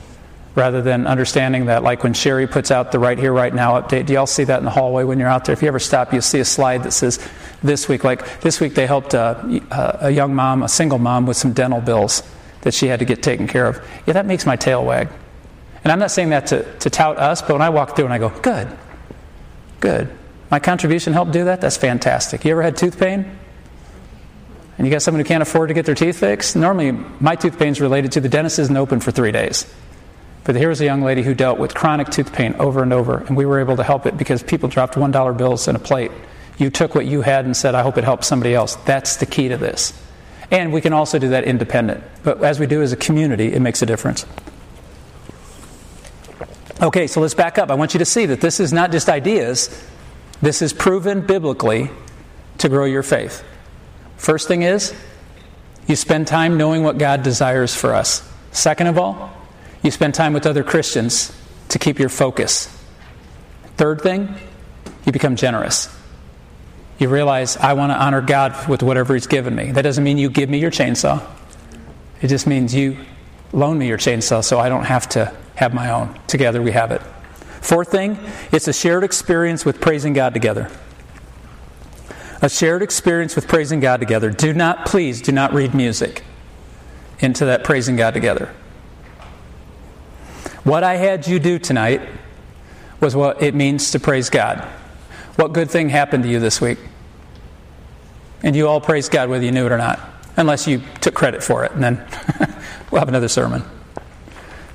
rather than understanding that, like when Sherry puts out the Right Here, Right Now update, do y'all see that in the hallway when you're out there? If you ever stop, you'll see a slide that says this week. Like this week, they helped uh, a, a young mom, a single mom, with some dental bills that she had to get taken care of. Yeah, that makes my tail wag. And I'm not saying that to, to tout us, but when I walk through and I go, good, good. My contribution helped do that? That's fantastic. You ever had tooth pain? And you got someone who can't afford to get their teeth fixed? Normally, my tooth pain is related to the dentist isn't open for three days. But here was a young lady who dealt with chronic tooth pain over and over, and we were able to help it because people dropped $1 bills in a plate. You took what you had and said, I hope it helps somebody else. That's the key to this. And we can also do that independent. But as we do as a community, it makes a difference. Okay, so let's back up. I want you to see that this is not just ideas, this is proven biblically to grow your faith. First thing is, you spend time knowing what God desires for us. Second of all, you spend time with other Christians to keep your focus. Third thing, you become generous. You realize, I want to honor God with whatever He's given me. That doesn't mean you give me your chainsaw, it just means you loan me your chainsaw so I don't have to have my own. Together we have it. Fourth thing, it's a shared experience with praising God together. A shared experience with praising God together. Do not, please, do not read music into that praising God together. What I had you do tonight was what it means to praise God. What good thing happened to you this week? And you all praise God whether you knew it or not, unless you took credit for it, and then we'll have another sermon.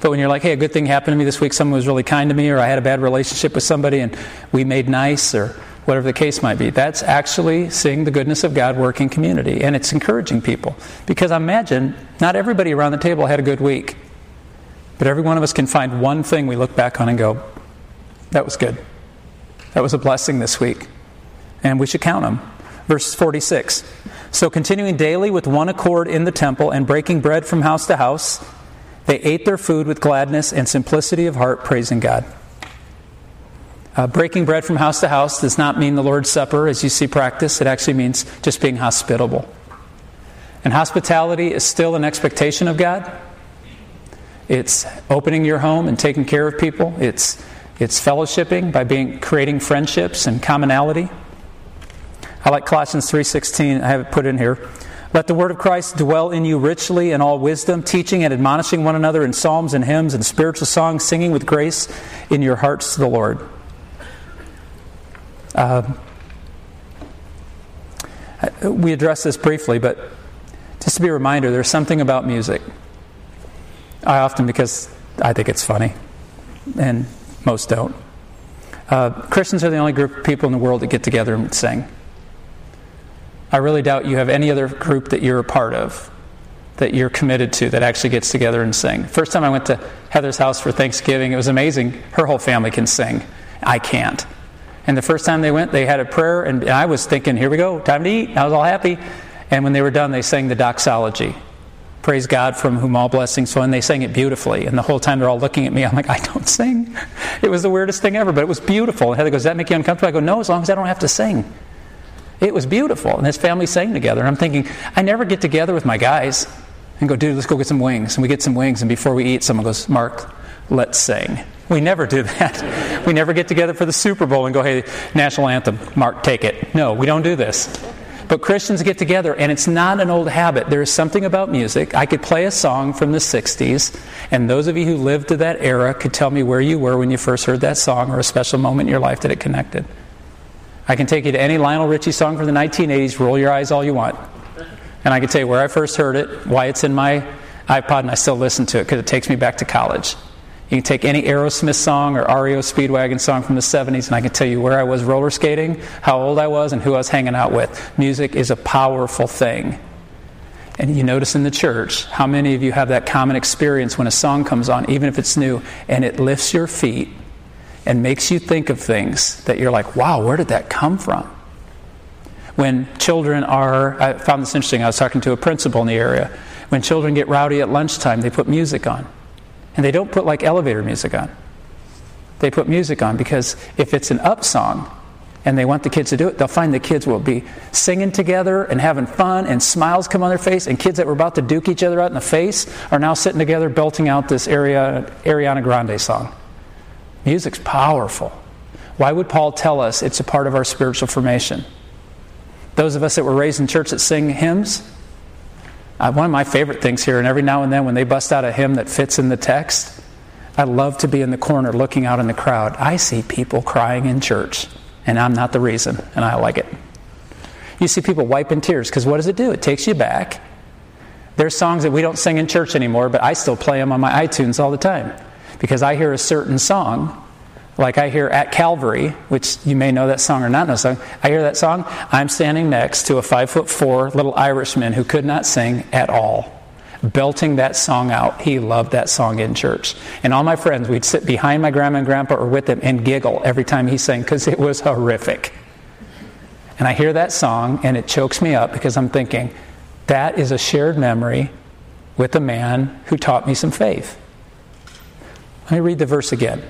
But when you're like, hey, a good thing happened to me this week, someone was really kind to me, or I had a bad relationship with somebody and we made nice, or whatever the case might be, that's actually seeing the goodness of God work in community. And it's encouraging people. Because I imagine not everybody around the table had a good week. But every one of us can find one thing we look back on and go, that was good. That was a blessing this week. And we should count them. Verse 46. So, continuing daily with one accord in the temple and breaking bread from house to house, they ate their food with gladness and simplicity of heart, praising God. Uh, breaking bread from house to house does not mean the Lord's Supper as you see practice. It actually means just being hospitable. And hospitality is still an expectation of God. It's opening your home and taking care of people. It's, it's fellowshipping by being, creating friendships and commonality. I like Colossians 3.16. I have it put in here. Let the word of Christ dwell in you richly in all wisdom, teaching and admonishing one another in psalms and hymns and spiritual songs, singing with grace in your hearts to the Lord. Uh, we addressed this briefly, but just to be a reminder, there's something about music. I often, because I think it's funny, and most don't. Uh, Christians are the only group of people in the world that get together and sing. I really doubt you have any other group that you're a part of, that you're committed to, that actually gets together and sing. First time I went to Heather's house for Thanksgiving, it was amazing. Her whole family can sing. I can't. And the first time they went, they had a prayer, and I was thinking, here we go, time to eat. I was all happy. And when they were done, they sang the doxology. Praise God from whom all blessings flow. And they sang it beautifully. And the whole time they're all looking at me, I'm like, I don't sing. It was the weirdest thing ever, but it was beautiful. And Heather goes, Does that make you uncomfortable? I go, No, as long as I don't have to sing. It was beautiful. And his family sang together. And I'm thinking, I never get together with my guys and go, dude, let's go get some wings. And we get some wings. And before we eat, someone goes, Mark, let's sing. We never do that. We never get together for the Super Bowl and go, hey, national anthem, Mark, take it. No, we don't do this. But Christians get together, and it's not an old habit. There is something about music. I could play a song from the 60s, and those of you who lived to that era could tell me where you were when you first heard that song or a special moment in your life that it connected. I can take you to any Lionel Richie song from the 1980s, roll your eyes all you want. And I can tell you where I first heard it, why it's in my iPod, and I still listen to it because it takes me back to college. You can take any Aerosmith song or REO Speedwagon song from the 70s, and I can tell you where I was roller skating, how old I was, and who I was hanging out with. Music is a powerful thing. And you notice in the church how many of you have that common experience when a song comes on, even if it's new, and it lifts your feet and makes you think of things that you're like, wow, where did that come from? When children are, I found this interesting. I was talking to a principal in the area. When children get rowdy at lunchtime, they put music on. And they don't put like elevator music on. They put music on because if it's an up song and they want the kids to do it, they'll find the kids will be singing together and having fun and smiles come on their face. And kids that were about to duke each other out in the face are now sitting together belting out this Ariana Grande song. Music's powerful. Why would Paul tell us it's a part of our spiritual formation? Those of us that were raised in church that sing hymns, uh, one of my favorite things here, and every now and then when they bust out a hymn that fits in the text, I love to be in the corner looking out in the crowd. I see people crying in church, and I'm not the reason, and I like it. You see people wiping tears, because what does it do? It takes you back. There's songs that we don't sing in church anymore, but I still play them on my iTunes all the time. Because I hear a certain song like I hear at Calvary, which you may know that song or not know song. I hear that song. I'm standing next to a five foot four little Irishman who could not sing at all, belting that song out. He loved that song in church. And all my friends, we'd sit behind my grandma and grandpa or with them and giggle every time he sang because it was horrific. And I hear that song and it chokes me up because I'm thinking, that is a shared memory with a man who taught me some faith. Let me read the verse again.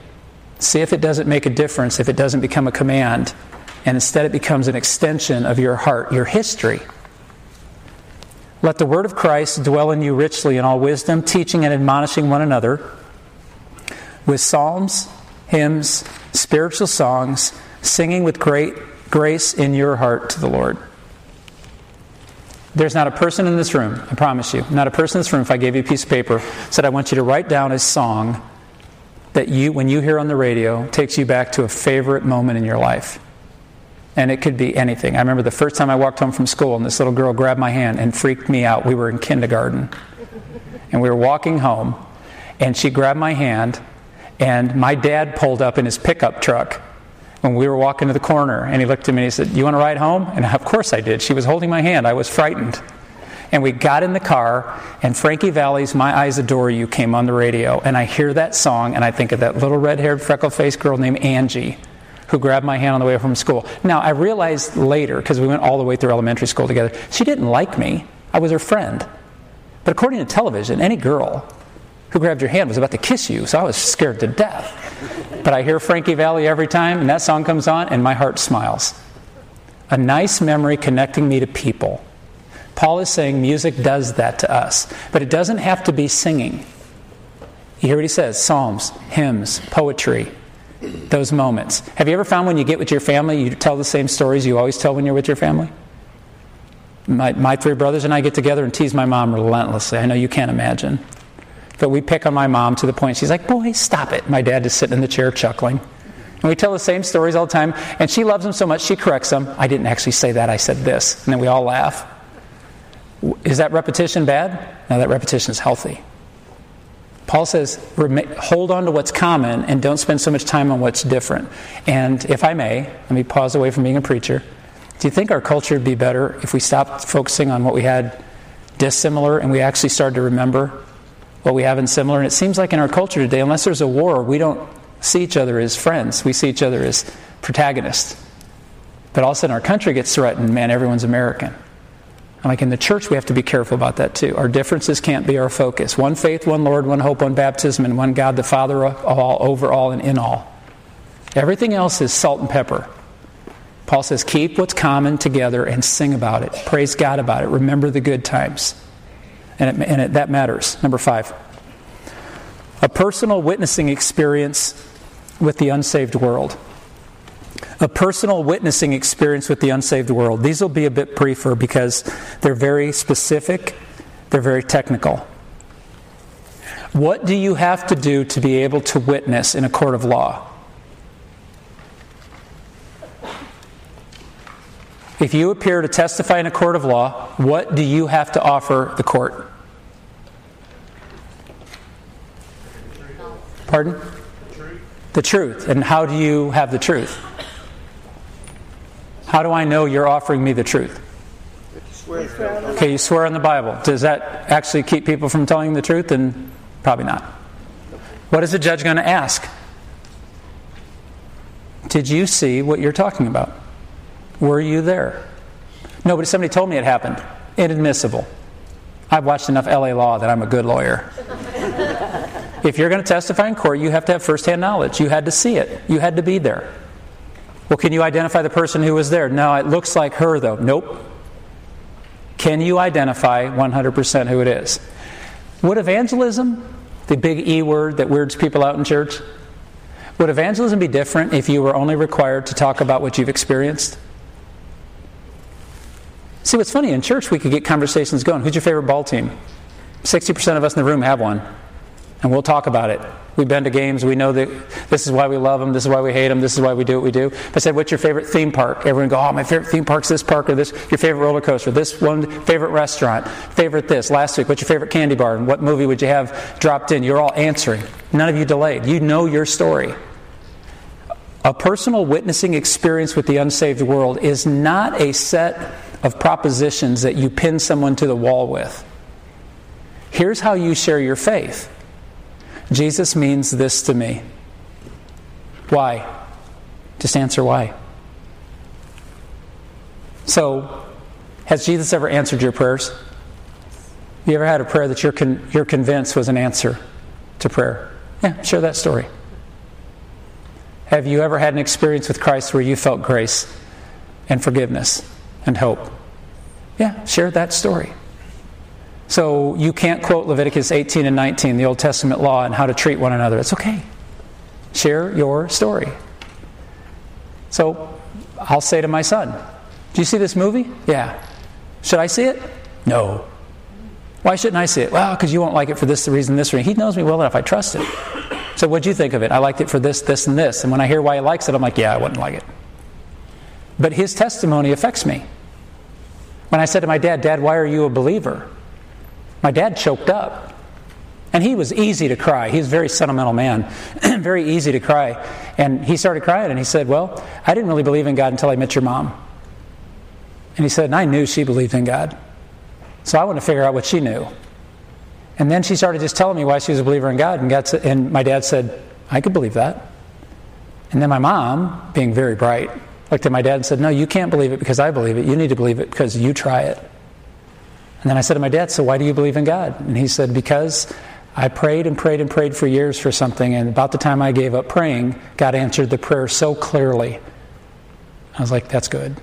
See if it doesn't make a difference, if it doesn't become a command, and instead it becomes an extension of your heart, your history. Let the word of Christ dwell in you richly in all wisdom, teaching and admonishing one another with psalms, hymns, spiritual songs, singing with great grace in your heart to the Lord. There's not a person in this room, I promise you, not a person in this room, if I gave you a piece of paper, said, I want you to write down a song that you, when you hear on the radio, takes you back to a favorite moment in your life. And it could be anything. I remember the first time I walked home from school and this little girl grabbed my hand and freaked me out. We were in kindergarten. And we were walking home and she grabbed my hand and my dad pulled up in his pickup truck when we were walking to the corner and he looked at me and he said, You want to ride home? And of course I did. She was holding my hand. I was frightened. And we got in the car, and Frankie Valli's My Eyes Adore You came on the radio. And I hear that song, and I think of that little red haired, freckle faced girl named Angie who grabbed my hand on the way from school. Now, I realized later, because we went all the way through elementary school together, she didn't like me. I was her friend. But according to television, any girl who grabbed your hand was about to kiss you, so I was scared to death. But I hear Frankie Valli every time, and that song comes on, and my heart smiles. A nice memory connecting me to people Paul is saying music does that to us, but it doesn't have to be singing. You hear what he says psalms, hymns, poetry, those moments. Have you ever found when you get with your family, you tell the same stories you always tell when you're with your family? My, my three brothers and I get together and tease my mom relentlessly. I know you can't imagine. But we pick on my mom to the point she's like, Boy, stop it. My dad is sitting in the chair chuckling. And we tell the same stories all the time. And she loves them so much, she corrects them. I didn't actually say that, I said this. And then we all laugh. Is that repetition bad? No, that repetition is healthy. Paul says, hold on to what's common and don't spend so much time on what's different. And if I may, let me pause away from being a preacher. Do you think our culture would be better if we stopped focusing on what we had dissimilar and we actually started to remember what we have in similar? And it seems like in our culture today, unless there's a war, we don't see each other as friends. We see each other as protagonists. But all of a sudden, our country gets threatened. Man, everyone's American. Like in the church, we have to be careful about that too. Our differences can't be our focus. One faith, one Lord, one hope, one baptism, and one God, the Father of all, over all, and in all. Everything else is salt and pepper. Paul says, keep what's common together and sing about it. Praise God about it. Remember the good times. And, it, and it, that matters. Number five, a personal witnessing experience with the unsaved world a personal witnessing experience with the unsaved world. These will be a bit briefer because they're very specific, they're very technical. What do you have to do to be able to witness in a court of law? If you appear to testify in a court of law, what do you have to offer the court? Pardon? The truth. The truth. And how do you have the truth? How do I know you're offering me the truth? Okay, you swear on the Bible. Does that actually keep people from telling the truth? And probably not. What is the judge going to ask? Did you see what you're talking about? Were you there? No, but somebody told me it happened. Inadmissible. I've watched enough LA law that I'm a good lawyer. if you're going to testify in court, you have to have firsthand knowledge. You had to see it, you had to be there. Well, can you identify the person who was there? No, it looks like her, though. Nope. Can you identify 100% who it is? Would evangelism, the big E word that weirds people out in church, would evangelism be different if you were only required to talk about what you've experienced? See, what's funny, in church we could get conversations going. Who's your favorite ball team? 60% of us in the room have one, and we'll talk about it. We've been to games. We know that this is why we love them. This is why we hate them. This is why we do what we do. If I said, "What's your favorite theme park?" Everyone go, "Oh, my favorite theme park's this park or this." Your favorite roller coaster, this one. Favorite restaurant, favorite this. Last week, what's your favorite candy bar? And what movie would you have dropped in? You're all answering. None of you delayed. You know your story. A personal witnessing experience with the unsaved world is not a set of propositions that you pin someone to the wall with. Here's how you share your faith. Jesus means this to me. Why? Just answer why. So, has Jesus ever answered your prayers? You ever had a prayer that you're, con- you're convinced was an answer to prayer? Yeah, share that story. Have you ever had an experience with Christ where you felt grace and forgiveness and hope? Yeah, share that story. So you can't quote Leviticus 18 and 19, the Old Testament law, and how to treat one another. It's okay. Share your story. So I'll say to my son, Do you see this movie? Yeah. Should I see it? No. Why shouldn't I see it? Well, because you won't like it for this reason, this reason. He knows me well enough. I trust him. So what'd you think of it? I liked it for this, this, and this. And when I hear why he likes it, I'm like, yeah, I wouldn't like it. But his testimony affects me. When I said to my dad, Dad, why are you a believer? My dad choked up. And he was easy to cry. He was a very sentimental man, very easy to cry. And he started crying and he said, Well, I didn't really believe in God until I met your mom. And he said, And I knew she believed in God. So I wanted to figure out what she knew. And then she started just telling me why she was a believer in God. And, God, and my dad said, I could believe that. And then my mom, being very bright, looked at my dad and said, No, you can't believe it because I believe it. You need to believe it because you try it. And then I said to my dad, So why do you believe in God? And he said, Because I prayed and prayed and prayed for years for something, and about the time I gave up praying, God answered the prayer so clearly. I was like, That's good.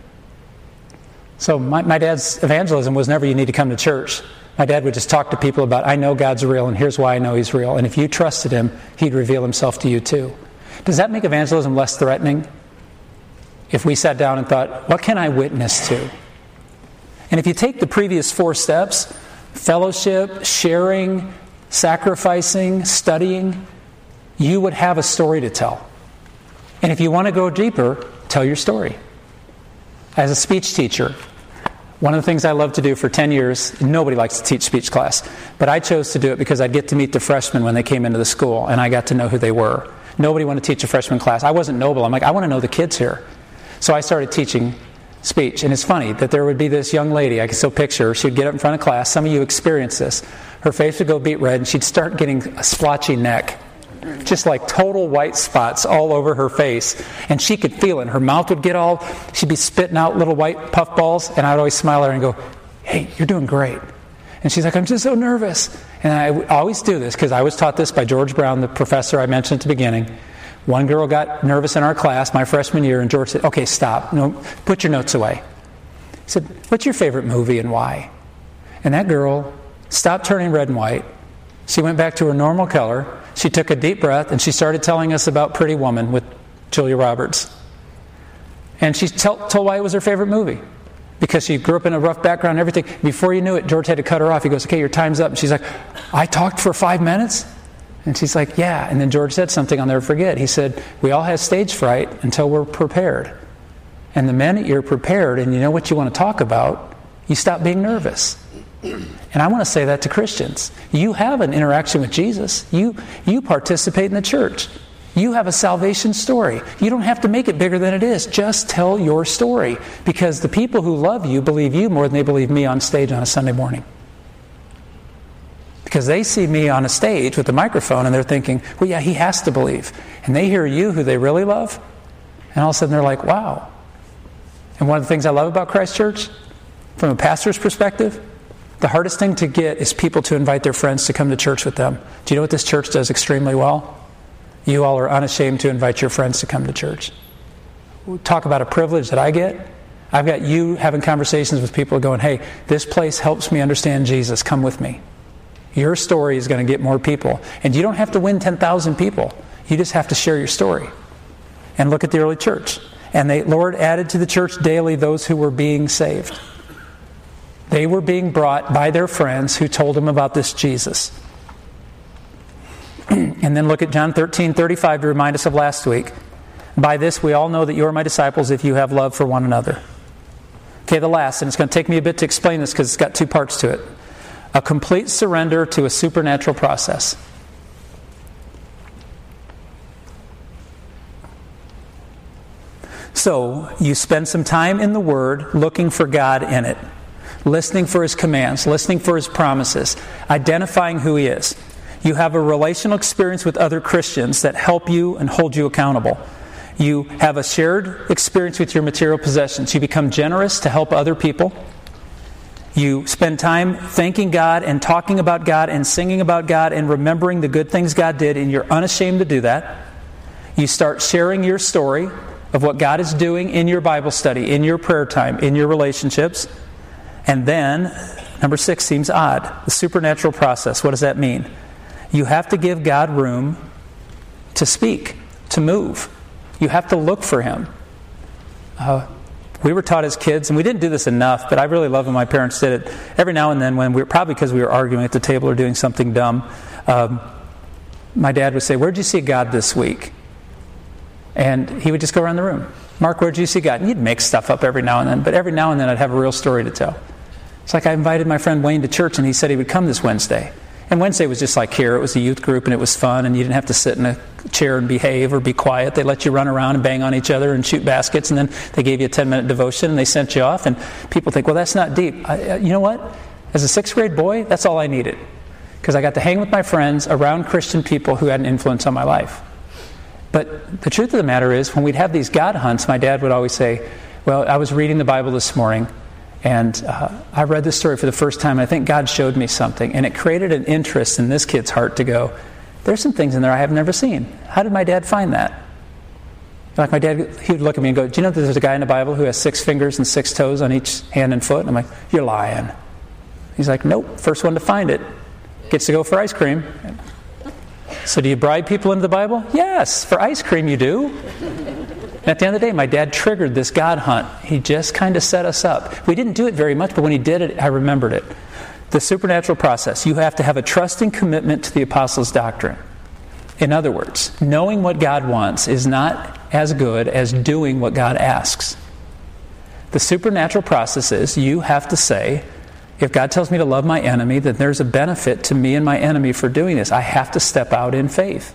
So my, my dad's evangelism was never you need to come to church. My dad would just talk to people about, I know God's real, and here's why I know He's real. And if you trusted Him, He'd reveal Himself to you too. Does that make evangelism less threatening? If we sat down and thought, what can I witness to? And if you take the previous four steps fellowship, sharing, sacrificing, studying you would have a story to tell. And if you want to go deeper, tell your story. As a speech teacher, one of the things I love to do for 10 years, nobody likes to teach speech class, but I chose to do it because I'd get to meet the freshmen when they came into the school and I got to know who they were. Nobody wanted to teach a freshman class. I wasn't noble. I'm like, I want to know the kids here. So I started teaching speech. And it's funny that there would be this young lady, I can still picture her, she'd get up in front of class. Some of you experience this. Her face would go beet red and she'd start getting a splotchy neck just like total white spots all over her face. And she could feel it. Her mouth would get all, she'd be spitting out little white puff balls. And I'd always smile at her and go, Hey, you're doing great. And she's like, I'm just so nervous. And I always do this because I was taught this by George Brown, the professor I mentioned at the beginning. One girl got nervous in our class my freshman year, and George said, Okay, stop. No, put your notes away. He said, What's your favorite movie and why? And that girl stopped turning red and white. She went back to her normal color she took a deep breath and she started telling us about Pretty Woman with Julia Roberts. And she told why it was her favorite movie. Because she grew up in a rough background and everything. Before you knew it, George had to cut her off. He goes, Okay, your time's up. And she's like, I talked for five minutes? And she's like, Yeah. And then George said something I'll never forget. He said, We all have stage fright until we're prepared. And the minute you're prepared and you know what you want to talk about, you stop being nervous. And I want to say that to Christians. You have an interaction with Jesus. You, you participate in the church. You have a salvation story. You don't have to make it bigger than it is. Just tell your story because the people who love you believe you more than they believe me on stage on a Sunday morning. Because they see me on a stage with a microphone and they're thinking, well, yeah, he has to believe. And they hear you, who they really love, and all of a sudden they're like, wow. And one of the things I love about Christ Church, from a pastor's perspective, the hardest thing to get is people to invite their friends to come to church with them. Do you know what this church does extremely well? You all are unashamed to invite your friends to come to church. Talk about a privilege that I get. I've got you having conversations with people going, hey, this place helps me understand Jesus. Come with me. Your story is going to get more people. And you don't have to win 10,000 people, you just have to share your story. And look at the early church. And the Lord added to the church daily those who were being saved. They were being brought by their friends who told them about this Jesus. and then look at John 13 35 to remind us of last week. By this we all know that you are my disciples if you have love for one another. Okay, the last, and it's going to take me a bit to explain this because it's got two parts to it a complete surrender to a supernatural process. So, you spend some time in the Word looking for God in it listening for his commands, listening for his promises, identifying who he is. You have a relational experience with other Christians that help you and hold you accountable. You have a shared experience with your material possessions. You become generous to help other people. You spend time thanking God and talking about God and singing about God and remembering the good things God did, and you're unashamed to do that. You start sharing your story of what God is doing in your Bible study, in your prayer time, in your relationships. And then, number six seems odd the supernatural process. What does that mean? You have to give God room to speak, to move. You have to look for Him. Uh, we were taught as kids, and we didn't do this enough, but I really love when my parents did it. Every now and then, when we were probably because we were arguing at the table or doing something dumb, um, my dad would say, Where'd you see God this week? And he would just go around the room. Mark, where'd you see God? And he'd make stuff up every now and then, but every now and then I'd have a real story to tell. It's like I invited my friend Wayne to church and he said he would come this Wednesday. And Wednesday was just like here. It was a youth group and it was fun and you didn't have to sit in a chair and behave or be quiet. They let you run around and bang on each other and shoot baskets and then they gave you a 10 minute devotion and they sent you off. And people think, well, that's not deep. I, uh, you know what? As a sixth grade boy, that's all I needed. Because I got to hang with my friends around Christian people who had an influence on my life. But the truth of the matter is, when we'd have these God hunts, my dad would always say, Well, I was reading the Bible this morning and uh, I read this story for the first time, and I think God showed me something. And it created an interest in this kid's heart to go, there's some things in there I have never seen. How did my dad find that? Like my dad, he would look at me and go, Do you know that there's a guy in the Bible who has six fingers and six toes on each hand and foot? And I'm like, You're lying. He's like, Nope, first one to find it gets to go for ice cream. So, do you bribe people into the Bible? Yes, for ice cream you do. At the end of the day, my dad triggered this God hunt. He just kind of set us up. We didn't do it very much, but when he did it, I remembered it. The supernatural process. You have to have a trusting commitment to the apostles' doctrine. In other words, knowing what God wants is not as good as doing what God asks. The supernatural process is you have to say, if God tells me to love my enemy, then there's a benefit to me and my enemy for doing this. I have to step out in faith.